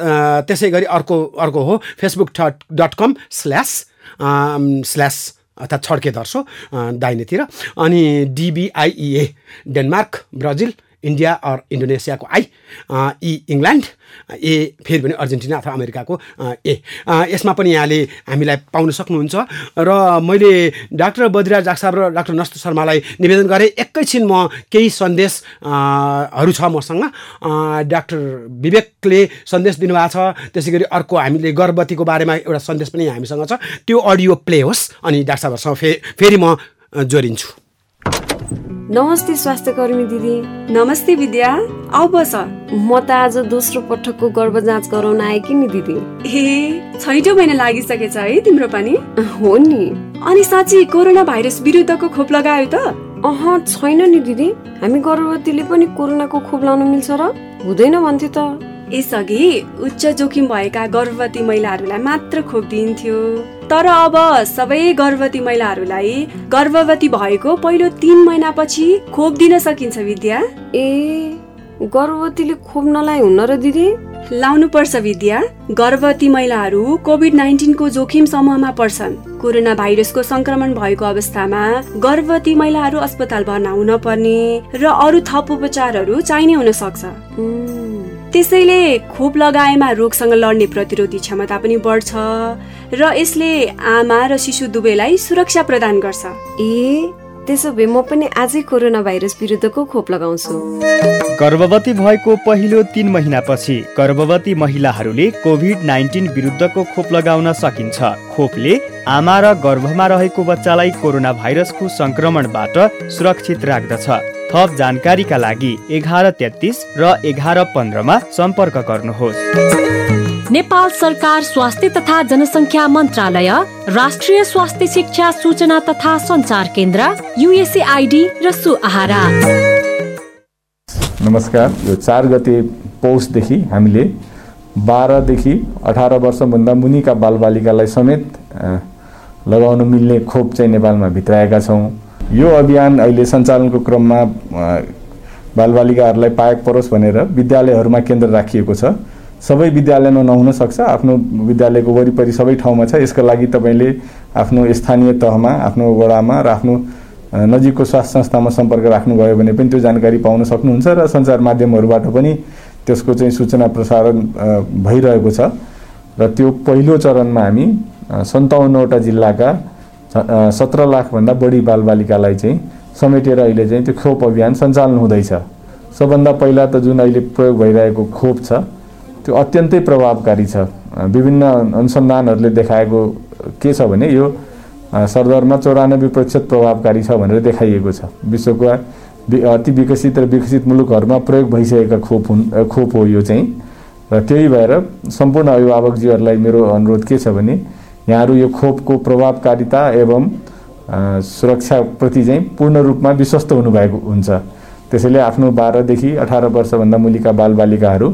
त्यसै गरी अर्को अर्को हो Facebook dot com slash slash अर्थात् छड्के दर्शो दाहिनेतिर। अनि D B I A Denmark Brazil. India or इन्डोनेसियाको I E England A फेरि पनि अर्जेन्टिना अथवा अमेरिकाको ए। यसमा पनि यहाँले हामीलाई पाउन सक्नुहुन्छ। र मैले डाक्टर बद्रिराज जाक्साब र डाक्टर नस्त शर्मालाई निवेदन गरेँ एकैछिन म केही सन्देशहरू छ मसँग। डाक्टर विवेकले सन्देश दिनुभएको छ। त्यसै गरी अर्को हामीले गर्भवतीको बारेमा एउटा सन्देश पनि हामीसँग छ। त्यो अडियो प्ले होस् अनि डाक्टर साहबहरूसँग फे फेरि म जोडिन्छु। नमस्ते स्वास्थ्य कर्मी दिदी। नमस्ते विद्या। आऊ बस। म त आज दोस्रो पटकको गर्भ जाँच गराउन आएँ कि नि दिदी? ए छैटौँ महिना लागिसकेछ है तिम्रो पनि? हो नि। अनि साँच्ची कोरोना भाइरस विरुद्धको खोप लगायो त? अह छैन नि दिदी। हामी गर्भवतीले पनि कोरोनाको खोप लाउन मिल्छ र? हुँदैन भन्थ्यो त। यसअघि उच्च जोखिम भएका गर्भवती महिलाहरूलाई मात्र खोप दिइन्थ्यो तर अब सबै गर्भवती महिलाहरूलाई गर्भवती भएको पहिलो तिन महिनापछि खोप दिन सकिन्छ विद्या। ए गर्भवतीले खोप नलाइ हुन्न र दिदी? लाउनु पर्छ विद्या गर्भवती महिलाहरू कोभिड नाइन्टिनको जोखिम समूहमा पर्छन्। कोरोना भाइरसको संक्रमण भएको अवस्थामा गर्भवती महिलाहरू अस्पताल भर्ना हुन पर्ने र अरू थप उपचारहरू चाहिने हुन सक्छ। त्यसैले खोप लगाएमा रोगसँग लड्ने प्रतिरोधी क्षमता पनि बढ्छ र यसले आमा र शिशु दुवैलाई सुरक्षा प्रदान गर्छ। ए त्यसो भए म पनि आजै कोरोना भाइरस विरुद्धको खोप लगाउँछु। गर्भवती भएको पहिलो तिन महिनापछि गर्भवती महिलाहरूले कोभिड नाइन्टिन विरुद्धको खोप लगाउन सकिन्छ। खोपले आमा र गर्भमा रहेको बच्चालाई कोरोना भाइरसको संक्रमणबाट सुरक्षित राख्दछ। थप जानकारीका लागि एघार तेत्तिस र एघार पन्ध्रमा सम्पर्क गर्नुहोस्। नेपाल सरकार स्वास्थ्य तथा जनसङ्ख्या मन्त्रालय राष्ट्रिय स्वास्थ्य शिक्षा सूचना तथा सञ्चार केन्द्र युएसएआइडी र सुआहारा। नमस्कार यो चार गते पौषदेखि हामीले बाह्रदेखि अठार वर्षभन्दा मुनिका बालबालिकालाई समेत लगाउन मिल्ने खोप चाहिँ नेपालमा भित्राएका छौँ। यो अभियान अहिले सञ्चालनको क्रममा बालबालिकाहरूलाई पाएक परोस् भनेर विद्यालयहरूमा केन्द्र राखिएको छ। सबै विद्यालयमा नहुन सक्छ आफ्नो विद्यालयको वरिपरि सबै ठाउँमा छ। यसका लागि तपाईँले आफ्नो स्थानीय तहमा आफ्नो वडामा र आफ्नो नजिकको स्वास्थ्य संस्थामा सम्पर्क राख्नुभयो भने पनि त्यो जानकारी पाउन सक्नुहुन्छ र सञ्चार माध्यमहरूबाट पनि त्यसको चाहिँ सूचना प्रसारण भइरहेको छ। र त्यो पहिलो चरणमा हामी सन्ताउन्नवटा जिल्लाका सत्र लाखभन्दा बढी बालबालिकालाई चाहिँ समेटेर अहिले चाहिँ त्यो खोप अभियान सञ्चालन हुँदैछ। सबभन्दा पहिला त जुन अहिले प्रयोग भइरहेको खोप छ त्यो अत्यन्तै प्रभावकारी छ। विभिन्न अनुसन्धानहरूले देखाएको के छ भने यो सरदरमा चौरानब्बे प्रतिशत प्रभावकारी छ भनेर देखाइएको छ। विश्वको अति विकसित र विकसित मुलुकहरूमा प्रयोग भइसकेका खोप हुन् खोप हो यो चाहिँ। र त्यही भएर सम्पूर्ण अभिभावकजीहरूलाई मेरो अनुरोध के छ भने यहाँहरू यो खोपको प्रभावकारिता एवं सुरक्षाप्रति चाहिँ पूर्ण रूपमा विश्वस्त हुनुभएको हुन्छ। त्यसैले आफ्नो बाह्रदेखि अठार वर्षभन्दा मुनिका बालबालिकाहरू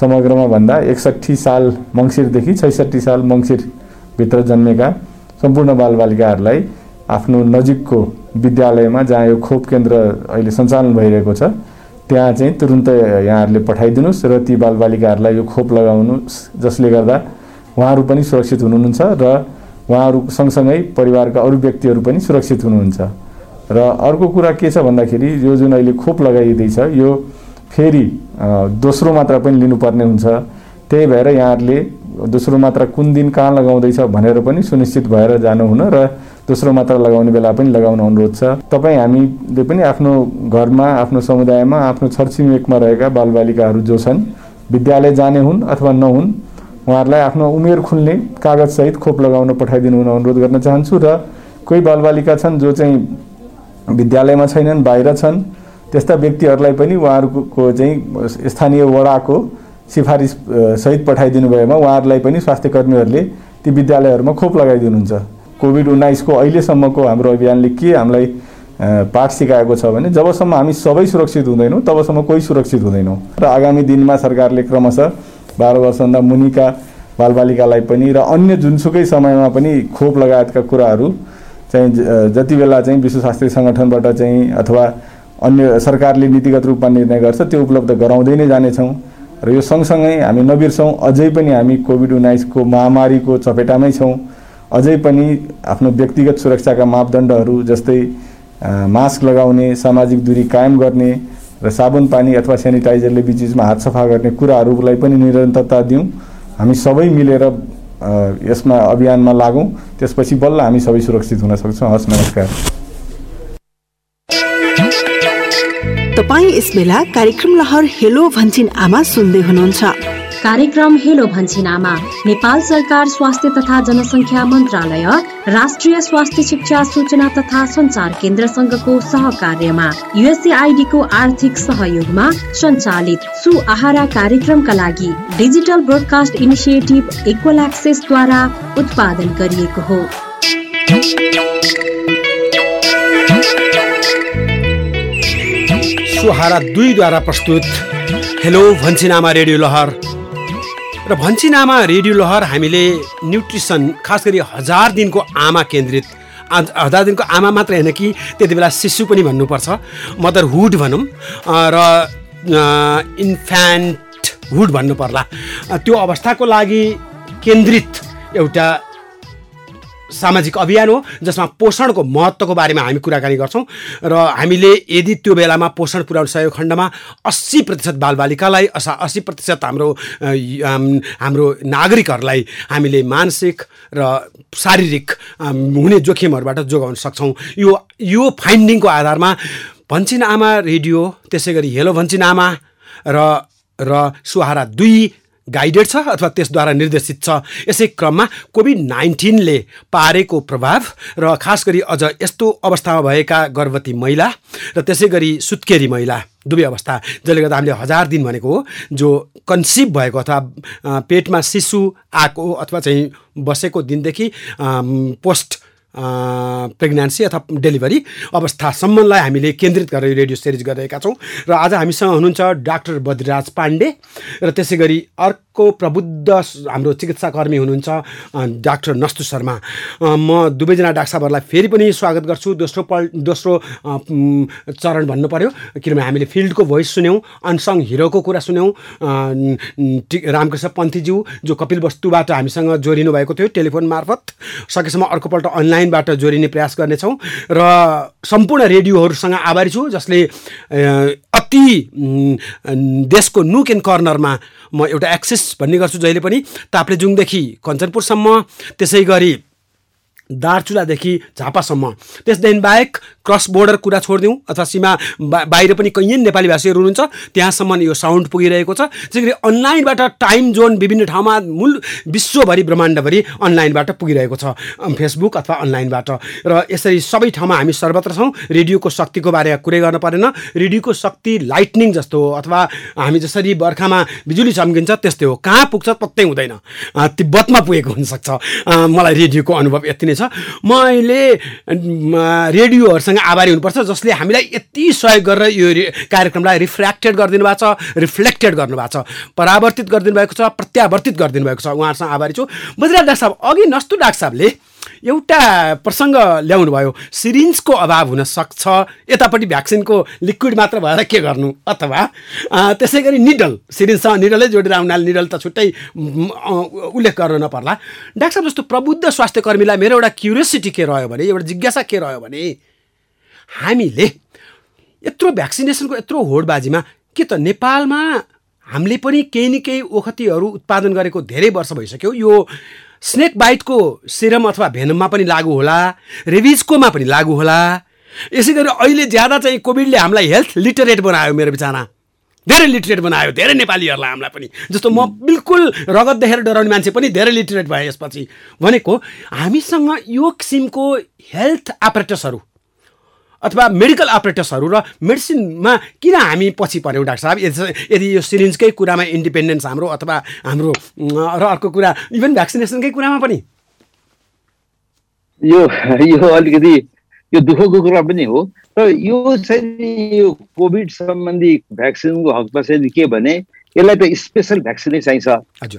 समग्रमा भन्दा एकसट्ठी साल मङ्सिरदेखि छैसठी साल मङ्सिरभित्र जन्मेका सम्पूर्ण बालबालिकाहरूलाई आफ्नो नजिकको विद्यालयमा जहाँ यो खोप केन्द्र अहिले सञ्चालन भइरहेको छ त्यहाँ चाहिँ तुरुन्त यहाँहरूले पठाइदिनुहोस् र ती बालबालिकाहरूलाई यो खोप लगाउनु जसले गर्दा उहाँहरू पनि सुरक्षित हुनुहुन्छ र उहाँहरू सँगसँगै परिवारका अरू व्यक्तिहरू पनि सुरक्षित हुनुहुन्छ। र अर्को कुरा के छ भन्दाखेरि यो जुन अहिले खोप लगाइँदैछ यो फेरि दोस्रो मात्रा पनि लिनुपर्ने हुन्छ। त्यही भएर यहाँहरूले दोस्रो मात्रा कुन दिन कहाँ लगाउँदैछ भनेर पनि सुनिश्चित भएर जानुहुन र दोस्रो मात्रा लगाउने बेला पनि लगाउन अनुरोध छ। तपाईँ हामीले पनि आफ्नो घरमा आफ्नो समुदायमा आफ्नो छरछिमेकमा रहेका बालबालिकाहरू जो छन् विद्यालय जाने हुन् अथवा नहुन् उहाँहरूलाई आफ्नो उमेर खुल्ने कागजसहित खोप लगाउन पठाइदिनु हुन अनुरोध गर्न चाहन्छु र कोही बालबालिका छन् जो चाहिँ विद्यालयमा छैनन् बाहिर छन् त्यस्ता व्यक्तिहरूलाई पनि उहाँहरूको चाहिँ स्थानीय वडाको सिफारिस सहित पठाइदिनु भएमा उहाँहरूलाई पनि स्वास्थ्य कर्मीहरूले ती विद्यालयहरूमा खोप लगाइदिनुहुन्छ। कोभिड उन्नाइसको अहिलेसम्मको हाम्रो अभियानले के हामीलाई पाठ सिकाएको छ भने जबसम्म हामी सबै सुरक्षित हुँदैनौँ तबसम्म कोही सुरक्षित हुँदैनौँ। र आगामी दिनमा सरकारले क्रमशः बाह्र वर्षभन्दा मुनिका बालबालिकालाई पनि र अन्य जुनसुकै समयमा पनि खोप लगायतका कुराहरू चाहिँ जति बेला चाहिँ विश्व स्वास्थ्य सङ्गठनबाट चाहिँ अथवा अन्य सरकारले नीतिगत रूपमा निर्णय गर्छ त्यो उपलब्ध गराउँदै नै जानेछौँ। र यो सँगसँगै हामी नबिर्सौँ अझै पनि हामी कोभिड उन्नाइसको महामारीको चपेटामै छौँ। अझै पनि आफ्नो व्यक्तिगत सुरक्षाका मापदण्डहरू जस्तै मास्क लगाउने सामाजिक दूरी कायम गर्ने र साबुन पानी अथवा सेनिटाइजरले बिचबिचमा हात सफा गर्ने कुराहरूलाई पनि निरन्तरता दिउँ। हामी सबै मिलेर यसमा अभियानमा लागौँ। त्यसपछि बल्ल हामी सबै सुरक्षित हुन सक्छौँ। हस् नमस्कार। तपाईँ यस बेला कार्यक्रम लहर हेलो भन्छिन आमा सुन्दै हुनुहुन्छ। कार्यक्रम हेलो भन्छिनामा नेपाल सरकार स्वास्थ्य तथा जनसङ्ख्या मन्त्रालय राष्ट्रिय स्वास्थ्य शिक्षा सूचना तथा सञ्चार केन्द्रसँगको सहकार्यमा युएसएआइडीको आर्थिक सहयोगमा सञ्चालित सुआहारा कार्यक्रमका लागि डिजिटल ब्रोडकास्ट इनिसिएटिभ इक्वल एक्सेसद्वारा उत्पादन गरिएको हो। सुहारा दुईद्वारा प्रस्तुत हेलो भन्छिनामा रेडियो लहर। र भन्छिनामा रेडियो लहर हामीले न्युट्रिसन खास गरी हजार दिनको आमा केन्द्रित हजार दिनको आमा मात्र होइन कि त्यति बेला शिशु पनि भन्नुपर्छ। मदरहुड भनौँ र इन्फ्यान्ट हुड भन्नु पर्ला त्यो अवस्थाको लागि केन्द्रित एउटा सामाजिक अभियान हो जसमा पोषणको महत्त्वको बारेमा हामी कुराकानी गर्छौँ र हामीले यदि त्यो बेलामा पोषण पुर्याउने सहयोग खण्डमा अस्सी प्रतिशत बालबालिकालाई असा अस्सी प्रतिशत हाम्रो हाम्रो नागरिकहरूलाई हामीले मानसिक र शारीरिक हुने जोखिमहरूबाट जोगाउन सक्छौँ। यो यो फाइन्डिङको आधारमा भन्छिन आमा रेडियो त्यसै गरी हेलो भन्छिन आमा र र सुहारा दुई गाइडेड छ अथवा त्यसद्वारा निर्देशित छ। यसै क्रममा कोभिड नाइन्टिनले पारेको प्रभाव र खास गरी अझ यस्तो अवस्थामा भएका गर्भवती महिला र त्यसै गरी सुत्केरी महिला दुवै अवस्था जसले गर्दा हामीले हजार दिन भनेको हो जो कन्सिभ भएको अथवा पेटमा शिशु आएको अथवा चाहिँ बसेको दिनदेखि पोस्ट प्रेग्नेन्सी अथवा डेलिभरी अवस्थासम्मलाई हामीले केन्द्रित गरेर रेडियो सिरिज गरिरहेका छौँ। र आज हामीसँग हुनुहुन्छ डाक्टर बद्रीराज पाण्डे र त्यसै गरी अर्को प्रबुद्ध हाम्रो चिकित्साकर्मी हुनुहुन्छ डाक्टर नस्तु शर्मा। म दुवैजना डाक्टर साहबहरूलाई फेरि पनि स्वागत गर्छु। दोस्रो पल दोस्रो चरण भन्नु पर्यो। किनभने हामीले फिल्डको भोइस सुन्यौँ अनसङ हिरोको कुरा सुन्यौँ रामकृष्ण पन्थीज्यू जो कपिल वस्तुबाट हामीसँग जोडिनु भएको थियो टेलिफोन मार्फत। सकेसम्म अर्कोपल्ट अनलाइनबाट जोडिने प्रयास गर्नेछौँ र सम्पूर्ण रेडियोहरूसँग आभारी छु जसले अति देशको नुक एन्ड कर्नरमा म एउटा एक्सेस भन्ने गर्छु जहिले पनि ताप्लेजुङदेखि कञ्चनपुरसम्म त्यसै गरी दार्चुलादेखि झापासम्म। त्यसदेखि बाहेक क्रस बोर्डर कुरा छोडिदिउँ अथवा सीमा बा बाहिर पनि कैयन नेपाली भाषीहरू हुनुहुन्छ त्यहाँसम्म यो साउन्ड पुगिरहेको छ। त्यसै गरी अनलाइनबाट टाइम जोन विभिन्न ठाउँमा मूल विश्वभरि ब्रह्माण्डभरि अनलाइनबाट पुगिरहेको छ। फेसबुक अथवा अनलाइनबाट। र यसरी सबै ठाउँमा हामी सर्वत्र छौँ। रेडियोको शक्तिको बारेमा कुरै गर्न परेन। रेडियोको शक्ति लाइटनिङ जस्तो हो अथवा हामी जसरी बर्खामा बिजुली चम्किन्छ त्यस्तै हो। कहाँ पुग्छ पत्तै हुँदैन। तिब्बतमा पुगेको हुनसक्छ। मलाई रेडियोको अनुभव यति नै छ। मैले अम, रेडियोहरूसँग आभारी हुनुपर्छ जसले हामीलाई यति सहयोग गरेर यो कार्यक्रमलाई रिफ्र्याक्टेड गरिदिनु भएको छ रिफ्लेक्टेड गर्नुभएको छ परावर्तित गरिदिनु भएको छ प्रत्यावर्तित गरिदिनु भएको छ। उहाँहरूसँग आभारी छु। बद्रीराज डाक्टर साहब अघि नस्तु डाक्टर साहबले एउटा प्रसङ्ग ल्याउनु भयो। सिरिन्जको अभाव हुन सक्छ। यतापट्टि भ्याक्सिनको लिक्विड मात्र भएर के गर्नु? अथवा त्यसै गरी निडल। सिरिन्जसँग निडलै जोडेर आउनाले निडल त छुट्टै उल्लेख गर्न नपर्ला। डाक्टर साहब जस्तो प्रबुद्ध स्वास्थ्य कर्मीलाई मेरो एउटा क्युरियोसिटी के रह्यो भने एउटा जिज्ञासा के रह्यो भने हामीले यत्रो भ्याक्सिनेसनको यत्रो होडबाजीमा के त नेपालमा हामीले पनि केही न केही ओखतीहरू उत्पादन गरेको धेरै वर्ष भइसक्यो। यो स्नेक बाइटको सिरम अथवा भेनममा पनि लागु होला रेबिजकोमा पनि लागु होला। यसै गरी अहिले ज्यादा चाहिँ कोभिडले हामीलाई हेल्थ लिटरेट बनायो मेरो विचारमा धेरै लिटरेट बनायो धेरै नेपालीहरूलाई हामीलाई पनि। जस्तो म बिल्कुल रगत देखेर डराउने मान्छे पनि धेरै लिटरेट भएँ यसपछि। भनेको हामीसँग यो किसिमको हेल्थ अपरेटसहरू अथवा मेडिकल अपरेटर्सहरू र मेडिसिनमा किन हामी पछि पऱ्यौँ डाक्टर साहब? यदि यो सिरिन्जकै कुरामा इन्डिपेन्डेन्स हाम्रो अथवा हाम्रो र अर्को कुरा इभन भ्याक्सिनेसनकै कुरामा पनि? यो यो अलिकति यो दुःखको कुरा पनि हो। तर यो चाहिँ यो कोभिड सम्बन्धी भ्याक्सिनको हकमा चाहिँ के भने यसलाई त स्पेसल भ्याक्सिनै चाहिन्छ।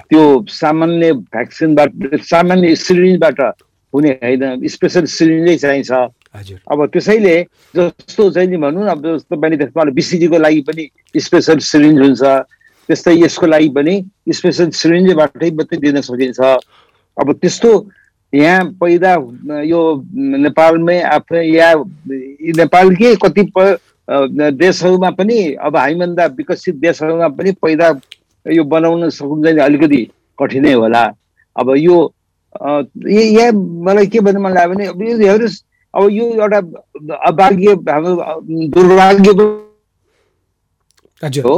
त्यो सामान्य भ्याक्सिनबाट सामान्य सिरिन्जबाट हुने होइन। स्पेसल सिलिन्डरै चाहिन्छ। अब त्यसैले जस्तो चाहिँ नि भनौँ न अब तपाईँले देख्नु बिसिजीको लागि पनि स्पेसल सिरिन्ज हुन्छ त्यस्तै यसको लागि पनि स्पेसल सिरिन्जबाटै मात्रै दिन सकिन्छ। अब त्यस्तो यहाँ पैदा यो नेपालमै आफ्नै या नेपालकै कतिपय देशहरूमा पनि अब हामीभन्दा विकसित देशहरूमा पनि पैदा यो बनाउन सकिन्छ अलिकति कठिनै होला। अब य- यहाँ मलाई के भन्नु मन लाग्यो भने अब यो हेर्नुहोस् अब यो एउटा अभाग्य हाम्रो दुर्भाग्य हो।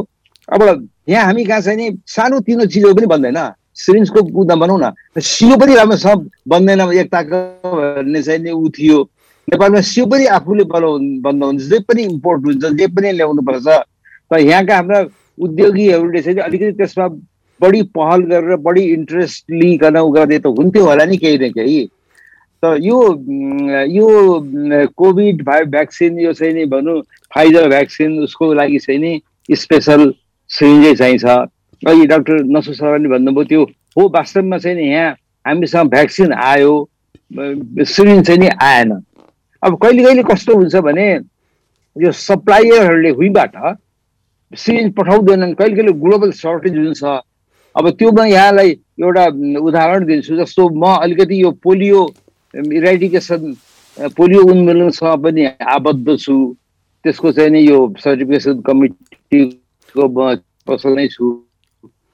अब यहाँ हामी कहाँ चाहिँ नि सानो तिनो चिजहरू पनि बन्दैन। सिरिन्जको बुदा बनाउँ न सियो पनि राम्रोसँग बन्दैन एकताको भन्ने चाहिँ नि ऊ थियो। नेपालमा सियो पनि आफूले बनाउ बन्द हुन्छ जे पनि इम्पोर्ट हुन्छ जे पनि ल्याउनुपर्छ। तर यहाँका हाम्रा उद्योगीहरूले चाहिँ अलिकति त्यसमा बढी पहल गरेर बढी इन्ट्रेस्ट लिइकन उ गर्दै त हुन्थ्यो होला नि केही न केही। त यो यो कोभिड भा भ्याक्सिन यो चाहिँ नि भनौँ फाइजर भ्याक्सिन उसको लागि चाहिँ नि स्पेसल सिरिन्जै चाहिन्छ। अघि डाक्टर नसु सरले भन्नुभयो त्यो हो वास्तवमा चाहिँ नि यहाँ हामीसँग भ्याक्सिन आयो सिरिन्ज चाहिँ नि आएन। अब कहिले कहिले कस्तो हुन्छ भने यो सप्लायरहरूले हुइबाट सिरिन्ज पठाउँदैनन् कहिले कहिले ग्लोबल सर्टेज हुन्छ। अब त्यो म यहाँलाई एउटा उदाहरण दिन्छु जस्तो म अलिकति यो पोलियो इराइडिकेसन पोलियो उन्मूलनसँग पनि आबद्ध छु। त्यसको चाहिँ नि यो सर्टिफिकेसन कमिटीको म पसल नै छु।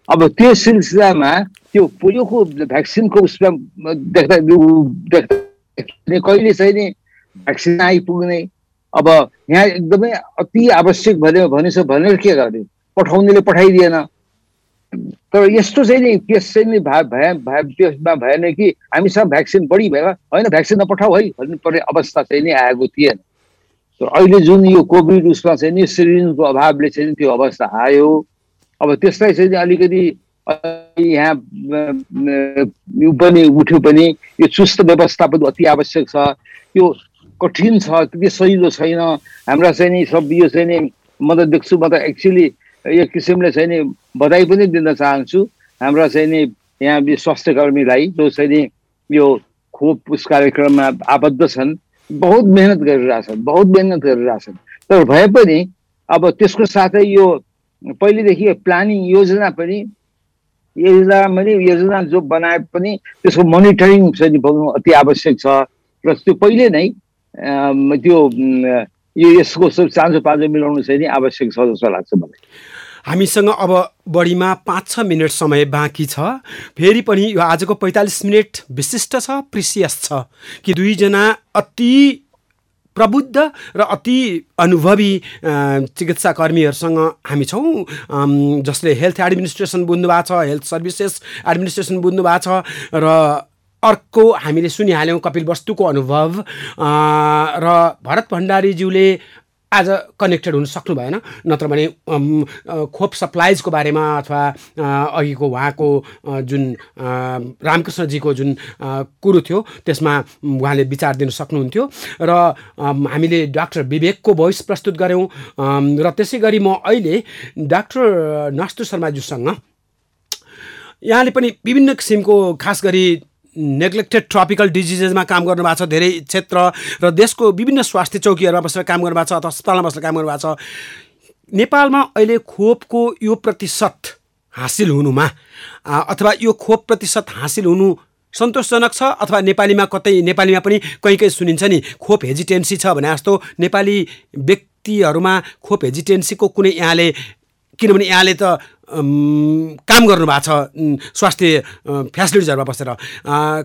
अब त्यो सिलसिलामा त्यो पोलियोको भ्याक्सिनको उसमा देख्दा देख्दा कहिले चाहिँ नि भ्याक्सिन आइपुग्ने। अब यहाँ एकदमै अति आवश्यक भन्यो भनेछ भनेर के गर्ने? पठाउनेले पठाइदिएन। तर यस्तो चाहिँ नि केस चाहिँ नि भए भए भए त्यसमा भएन कि हामीसँग भ्याक्सिन बढी भयो होइन भ्याक्सिन नपठाऊ है भन्नुपर्ने अवस्था चाहिँ नि आएको थिएन। तर अहिले जुन यो कोभिड उसमा चाहिँ नि सिरिन्जको अभावले चाहिँ त्यो अवस्था आयो। अब त्यसलाई चाहिँ अलिकति यहाँ यो पनि उठ्यो पनि यो चुस्त व्यवस्थापन अति आवश्यक छ। यो कठिन छ त्यति सजिलो छैन। हाम्रा चाहिँ नि सब यो चाहिँ नि म त देख्छु म त एक्चुली एक किसिमले चाहिँ नि बधाई पनि दिन चाहन्छु। हाम्रा चाहिँ नि यहाँ स्वास्थ्य कर्मीलाई जो चाहिँ नि यो खोप उस कार्यक्रममा आबद्ध छन् बहुत मेहनत गरिरहेछन् बहुत मेहनत गरिरहेछन्। तर भए पनि अब त्यसको साथै यो पहिलेदेखि प्लानिङ योजना पनि योजना पनि योजना जो बनाए पनि त्यसको मोनिटरिङ चाहिँ नि बनाउनु अति आवश्यक छ। र त्यो पहिले नै त्यो यो यसको सब चाँजो पाँजो मिलाउनु चाहिँ नि आवश्यक छ जस्तो लाग्छ मलाई। हामीसँग अब बढीमा पाँच छ मिनट समय बाँकी छ। फेरि पनि यो आजको पैँतालिस मिनट विशिष्ट छ प्रिसियस छ कि दुईजना अति प्रबुद्ध र अति अनुभवी अ, चिकित्सा कर्मीहरूसँग हामी छौँ। जसले हेल्थ एडमिनिस्ट्रेसन बुझ्नु भएको छ हेल्थ सर्भिसेस एडमिनिस्ट्रेसन बुझ्नु भएको छ र अर्को हामीले सुनिहाल्यौँ कपिल वस्तुको अनुभव। र भरत भण्डारीज्यूले आज कनेक्टेड हुन सक्नु भएन नत्र भने खोप सप्लाइजको बारेमा अथवा अघिको उहाँको जुन रामकृष्णजीको जुन कुरो थियो त्यसमा उहाँले विचार दिन सक्नुहुन्थ्यो र हामीले डाक्टर विवेकको भोइस प्रस्तुत गऱ्यौँ। र त्यसै गरी म अहिले डाक्टर नस्तु शर्माज्यूसँग यहाँले पनि विभिन्न किसिमको खास गरी नेग्लेक्टेड ट्रपिकल डिजिजेसमा काम गर्नुभएको छ धेरै क्षेत्र र देशको विभिन्न स्वास्थ्य चौकीहरूमा बसेर काम गर्नुभएको छ अथवा अस्पतालमा बसेर काम गर्नुभएको छ। नेपालमा अहिले खोपको यो प्रतिशत हासिल हुनुमा अथवा यो खोप प्रतिशत हासिल हुनु सन्तोषजनक छ अथवा नेपालीमा कतै नेपालीमा पनि कहीँ कहीँ सुनिन्छ नि खोप हेजिटेन्सी छ भने जस्तो नेपाली व्यक्तिहरूमा खोप हेजिटेन्सीको कुनै यहाँले किनभने यहाँले त काम गर्नुभएको छ स्वास्थ्य फेसिलिटिजहरूमा बसेर।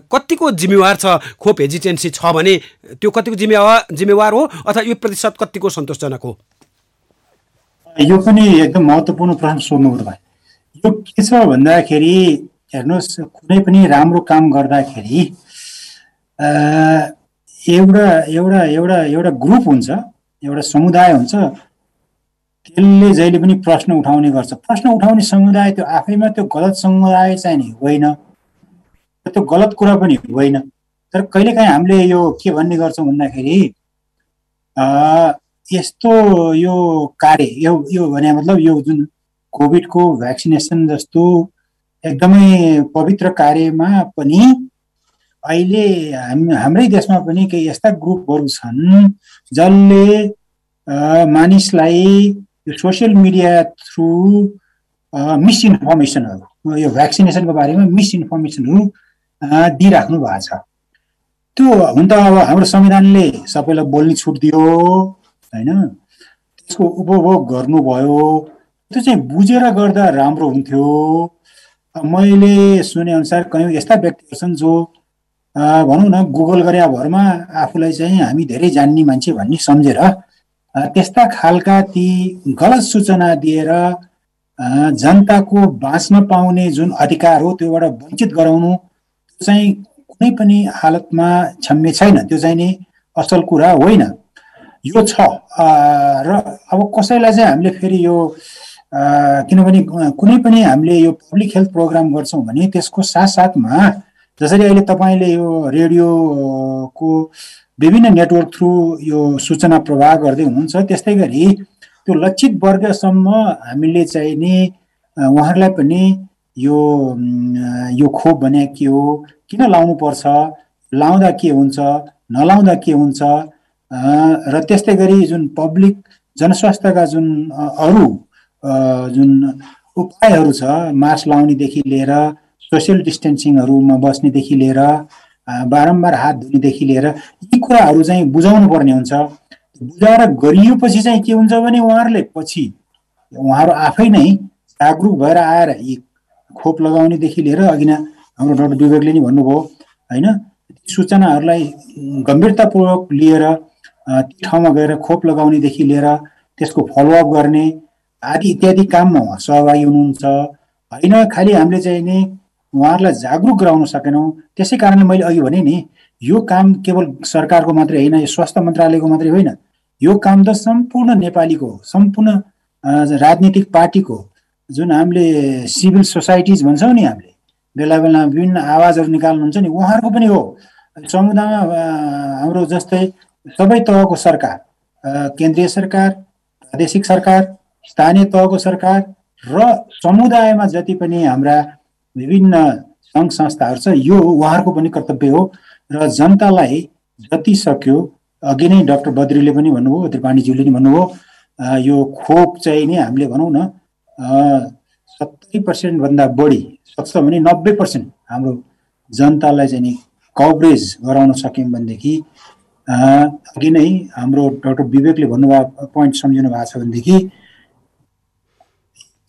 कतिको जिम्मेवार छ खोप हेजिटेन्सी छ भने त्यो कतिको जिम्मेवार जिम्मेवार हो अथवा यो प्रतिशत कतिको सन्तोषजनक हो? यो पनि एकदम महत्त्वपूर्ण प्रश्न सोध्नुभयो तपाईँ। यो के छ भन्दाखेरि हेर्नुहोस् कुनै पनि राम्रो काम गर्दाखेरि एउटा एउटा एउटा एउटा ग्रुप हुन्छ एउटा समुदाय हुन्छ त्यसले जहिले पनि प्रश्न उठाउने गर्छ। प्रश्न उठाउने समुदाय त्यो आफैमा त्यो गलत समुदाय चाहिँ नि होइन। त्यो गलत कुरा पनि होइन। तर कहिलेकाहीँ हामीले यो के भन्ने गर्छौँ भन्दाखेरि यस्तो यो कार्य यो यो भने मतलब यो जुन कोभिडको भ्याक्सिनेसन जस्तो एकदमै पवित्र कार्यमा पनि अहिले हाम हाम्रै देशमा पनि केही यस्ता ग्रुपहरू छन् जसले मानिसलाई यो सोसियल मिडिया थ्रु मिसइन्फर्मेसनहरू यो भ्याक्सिनेसनको बारेमा मिसइन्फर्मेसनहरू दिइराख्नु भएको छ। त्यो हुन त अब हाम्रो संविधानले सबैलाई बोल्ने छुट दियो होइन? त्यसको उपभोग गर्नुभयो। त्यो चाहिँ बुझेर गर्दा राम्रो हुन्थ्यो। मैले सुनेअनुसार कयौँ यस्ता व्यक्तिहरू छन् जो भनौँ न गुगल गरे भरमा आफूलाई चाहिँ हामी धेरै जान्ने मान्छे भन्ने सम्झेर त्यस्ता खालका ती गलत सूचना दिएर जनताको बाँच्न पाउने जुन अधिकार हो त्योबाट वञ्चित गराउनु चाहिँ कुनै पनि हालतमा क्षम्य छैन त्यो चाहिँ नि असल कुरा होइन। यो छ। र अब कसैलाई चाहिँ हामीले फेरि यो किनभने कुनै पनि हामीले यो पब्लिक हेल्थ प्रोग्राम गर्छौँ भने त्यसको साथसाथमा जसरी अहिले तपाईँले यो रेडियोको विभिन्न नेटवर्क थ्रु यो सूचना प्रवाह गर्दै हुनुहुन्छ। त्यस्तै गरी त्यो लक्षित वर्गसम्म हामीले चाहिँ नि उहाँहरूलाई पनि यो यो खोप भने के हो किन लाउनु पर्छ लाउँदा के हुन्छ नलाउँदा के हुन्छ र त्यस्तै गरी जुन पब्लिक जनस्वास्थ्यका जुन अरू जुन उपायहरू छ मास्क लाउनेदेखि लिएर सोसियल डिस्टेन्सिङहरूमा बस्नेदेखि लिएर बारम्बार हात धुनेदेखि लिएर यी कुराहरू चाहिँ बुझाउनु पर्ने हुन्छ। बुझाएर गरिएपछि चाहिँ के हुन्छ भने उहाँहरूले पछि उहाँहरू आफै नै जागरुक भएर आएर यी खोप लगाउनेदेखि लिएर अघि नै हाम्रो डाक्टर विवेकले नि भन्नुभयो होइन सूचनाहरूलाई गम्भीरतापूर्वक लिएर ती ठाउँमा गएर खोप लगाउनेदेखि लिएर त्यसको फलोअप गर्ने आदि इत्यादि काममा सहभागी हुनुहुन्छ। होइन खालि हामीले चाहिँ नि उहाँहरूलाई जागरुक गराउन सकेनौँ। त्यसै कारणले मैले अघि भने नि यो काम केवल सरकारको मात्रै होइन यो स्वास्थ्य मन्त्रालयको मात्रै होइन। यो काम त सम्पूर्ण नेपालीको सम्पूर्ण राजनीतिक पार्टीको जुन हामीले सिभिल सोसाइटिज भन्छौँ नि हामीले बेला बेला विभिन्न आवाजहरू निकाल्नुहुन्छ नि उहाँहरूको पनि हो। समुदायमा हाम्रो जस्तै सबै तहको सरकार केन्द्रीय सरकार प्रादेशिक सरकार स्थानीय तहको सरकार र समुदायमा जति पनि हाम्रा विभिन्न सङ्घ संस्थाहरू छ। यो उहाँहरूको पनि कर्तव्य हो र जनतालाई जति सक्यो अघि नै डाक्टर बद्रीले पनि भन्नुभयो त्रिपाण्डीज्यूले पनि भन्नुभयो यो खोप चाहिँ नि हामीले भनौँ न सत्तरी पर्सेन्टभन्दा बढी सक्छ भने नब्बे पर्सेन्ट हाम्रो जनतालाई चाहिँ नि कभरेज गराउन सक्यौँ भनेदेखि अघि नै हाम्रो डाक्टर विवेकले भन्नुभएको पोइन्ट सम्झिनु भएको छ भनेदेखि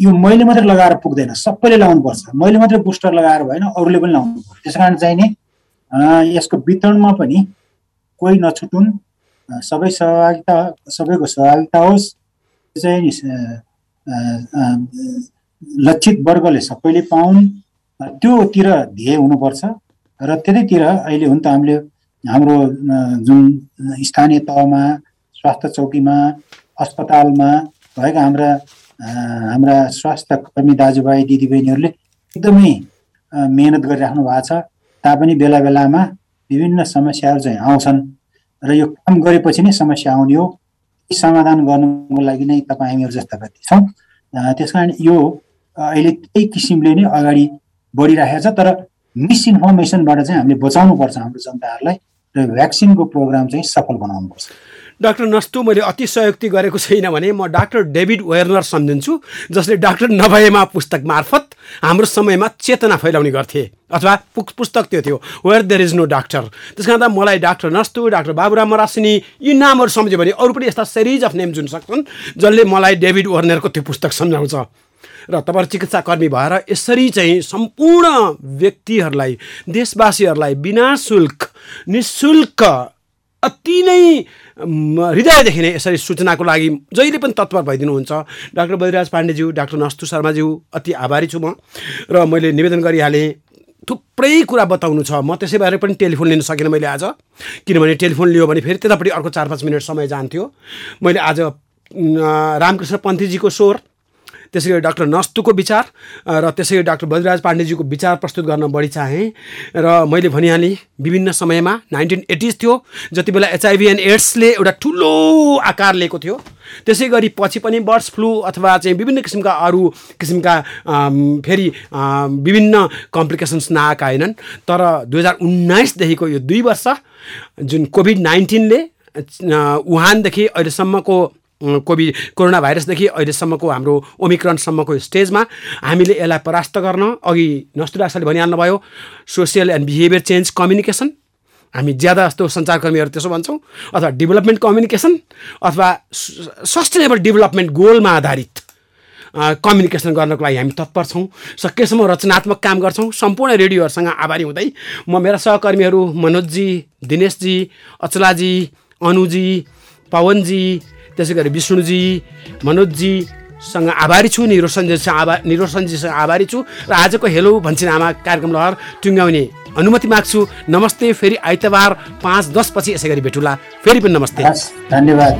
यो मैले मात्रै लगाएर पुग्दैन सबैले लाउनुपर्छ मैले मात्रै बुस्टर लगाएर भएन अरूले पनि लाउनु पर्छ त्यस कारण चाहिँ नि यसको वितरणमा पनि कोही नछुटुन्। सबै सहभागिता सबैको सहभागिता होस्। चाहिँ नि लक्षित वर्गले सबैले पाउन्। त्योतिर ध्येय हुनुपर्छ। र त्यतैतिर अहिले हुन त हामीले हाम्रो जुन स्थानीय तहमा स्वास्थ्य चौकीमा अस्पतालमा भएका हाम्रा हाम्रा स्वास्थ्य कर्मी दाजुभाइ दिदीबहिनीहरूले एकदमै मेहनत गरिराख्नु भएको छ। तापनि बेला बेलामा विभिन्न समस्याहरू चाहिँ आउँछन् र यो काम गरेपछि नै समस्या आउने हो। समाधान गर्नुको लागि नै तपाईँ हामीहरू जस्ता व्यक्ति छौँ। त्यस कारण यो अहिले त्यही किसिमले नै अगाडि बढिरहेको छ। तर मिसइन्फर्मेसनबाट चाहिँ हामीले बचाउनुपर्छ हाम्रो जनताहरूलाई र भ्याक्सिनको प्रोग्राम चाहिँ सफल बनाउनुपर्छ। डाक्टर नस्तु मैले अति सहयोक्ति गरेको छैन भने म डाक्टर डेभिड वेर्नर सम्झिन्छु जसले डाक्टर नभएमा पुस्तक मार्फत हाम्रो समयमा चेतना फैलाउने गर्थे। अथवा पुस्तक त्यो थियो where there is no doctor त्यस कारण मलाई डाक्टर नस्तु डाक्टर बाबुराम मरासिनी यी नामहरू सम्झ्यो भने अरू पनि यस्ता सिरिज अफ नेम जुन सक्छन् जसले मलाई डेभिड वर्नरको त्यो पुस्तक सम्झाउँछ। र तपाईँहरू चिकित्साकर्मी भएर यसरी चाहिँ सम्पूर्ण व्यक्तिहरूलाई देशवासीहरूलाई बिना शुल्क निशुल्क अति नै हृदयदेखि नै यसरी सूचनाको लागि जहिले पनि तत्पर भइदिनुहुन्छ। डाक्टर बलिराज पाण्डेज्यू डाक्टर नस्तु शर्माज्यू अति आभारी छु म। र मैले निवेदन गरिहालेँ थुप्रै कुरा बताउनु छ। म त्यसै भएर पनि टेलिफोन लिन सकिनँ मैले आज। किनभने टेलिफोन लियो भने फेरि त्यतापट्टि अर्को चार पाँच मिनट समय जान्थ्यो। मैले आज रामकृष्ण पन्थीजीको स्वर त्यसै गरी डाक्टर नस्तुको विचार र त्यसै गरी डाक्टर बलिराज पाण्डेजीको विचार प्रस्तुत गर्न बढी चाहेँ। र मैले भनिहालेँ विभिन्न समयमा नाइन्टिन एटिज थियो जति बेला एचआइभी एन्ड एड्सले एउटा ठुलो आकार लिएको थियो। त्यसै गरी पछि पनि बर्ड्स फ्लू अथवा चाहिँ विभिन्न किसिमका अरू किसिमका फेरि विभिन्न कम्प्लिकेसन्स नआएका होइनन्। तर दुई हजार उन्नाइसदेखिको यो दुई वर्ष जुन कोभिड नाइन्टिनले वुहानदेखि अहिलेसम्मको कोभिड कोरोना भाइरसदेखि अहिलेसम्मको हाम्रो ओमिक्रोनसम्मको स्टेजमा हामीले यसलाई परास्त गर्न अघि नस्तुरासाले भनिहाल्नुभयो social and behaviour change communication. हामी ज्यादा जस्तो सञ्चारकर्मीहरू त्यसो भन्छौँ अथवा डेभलपमेन्ट कम्युनिकेसन अथवा सस्टेनेबल डेभलपमेन्ट गोलमा आधारित कम्युनिकेसन गर्नको लागि हामी तत्पर छौँ। सकेसम्म रचनात्मक काम गर्छौँ। सम्पूर्ण रेडियोहरूसँग आभारी हुँदै म मेरा सहकर्मीहरू मनोजजी दिनेशजी अचलाजी अनुजी पवनजी त्यसै गरी विष्णुजी मनोजजीसँग आभारी छु निरोसञ्जीसँग आभा निरोसञ्जीसँग आभारी छु र आजको हेलो भन्छिन आमा कार्यक्रम लहर टुङ्ग्याउने अनुमति माग्छु। नमस्ते फेरि आइतबार पाँच दसपछि यसै गरी भेटुला। फेरि पनि नमस्ते। धन्यवाद।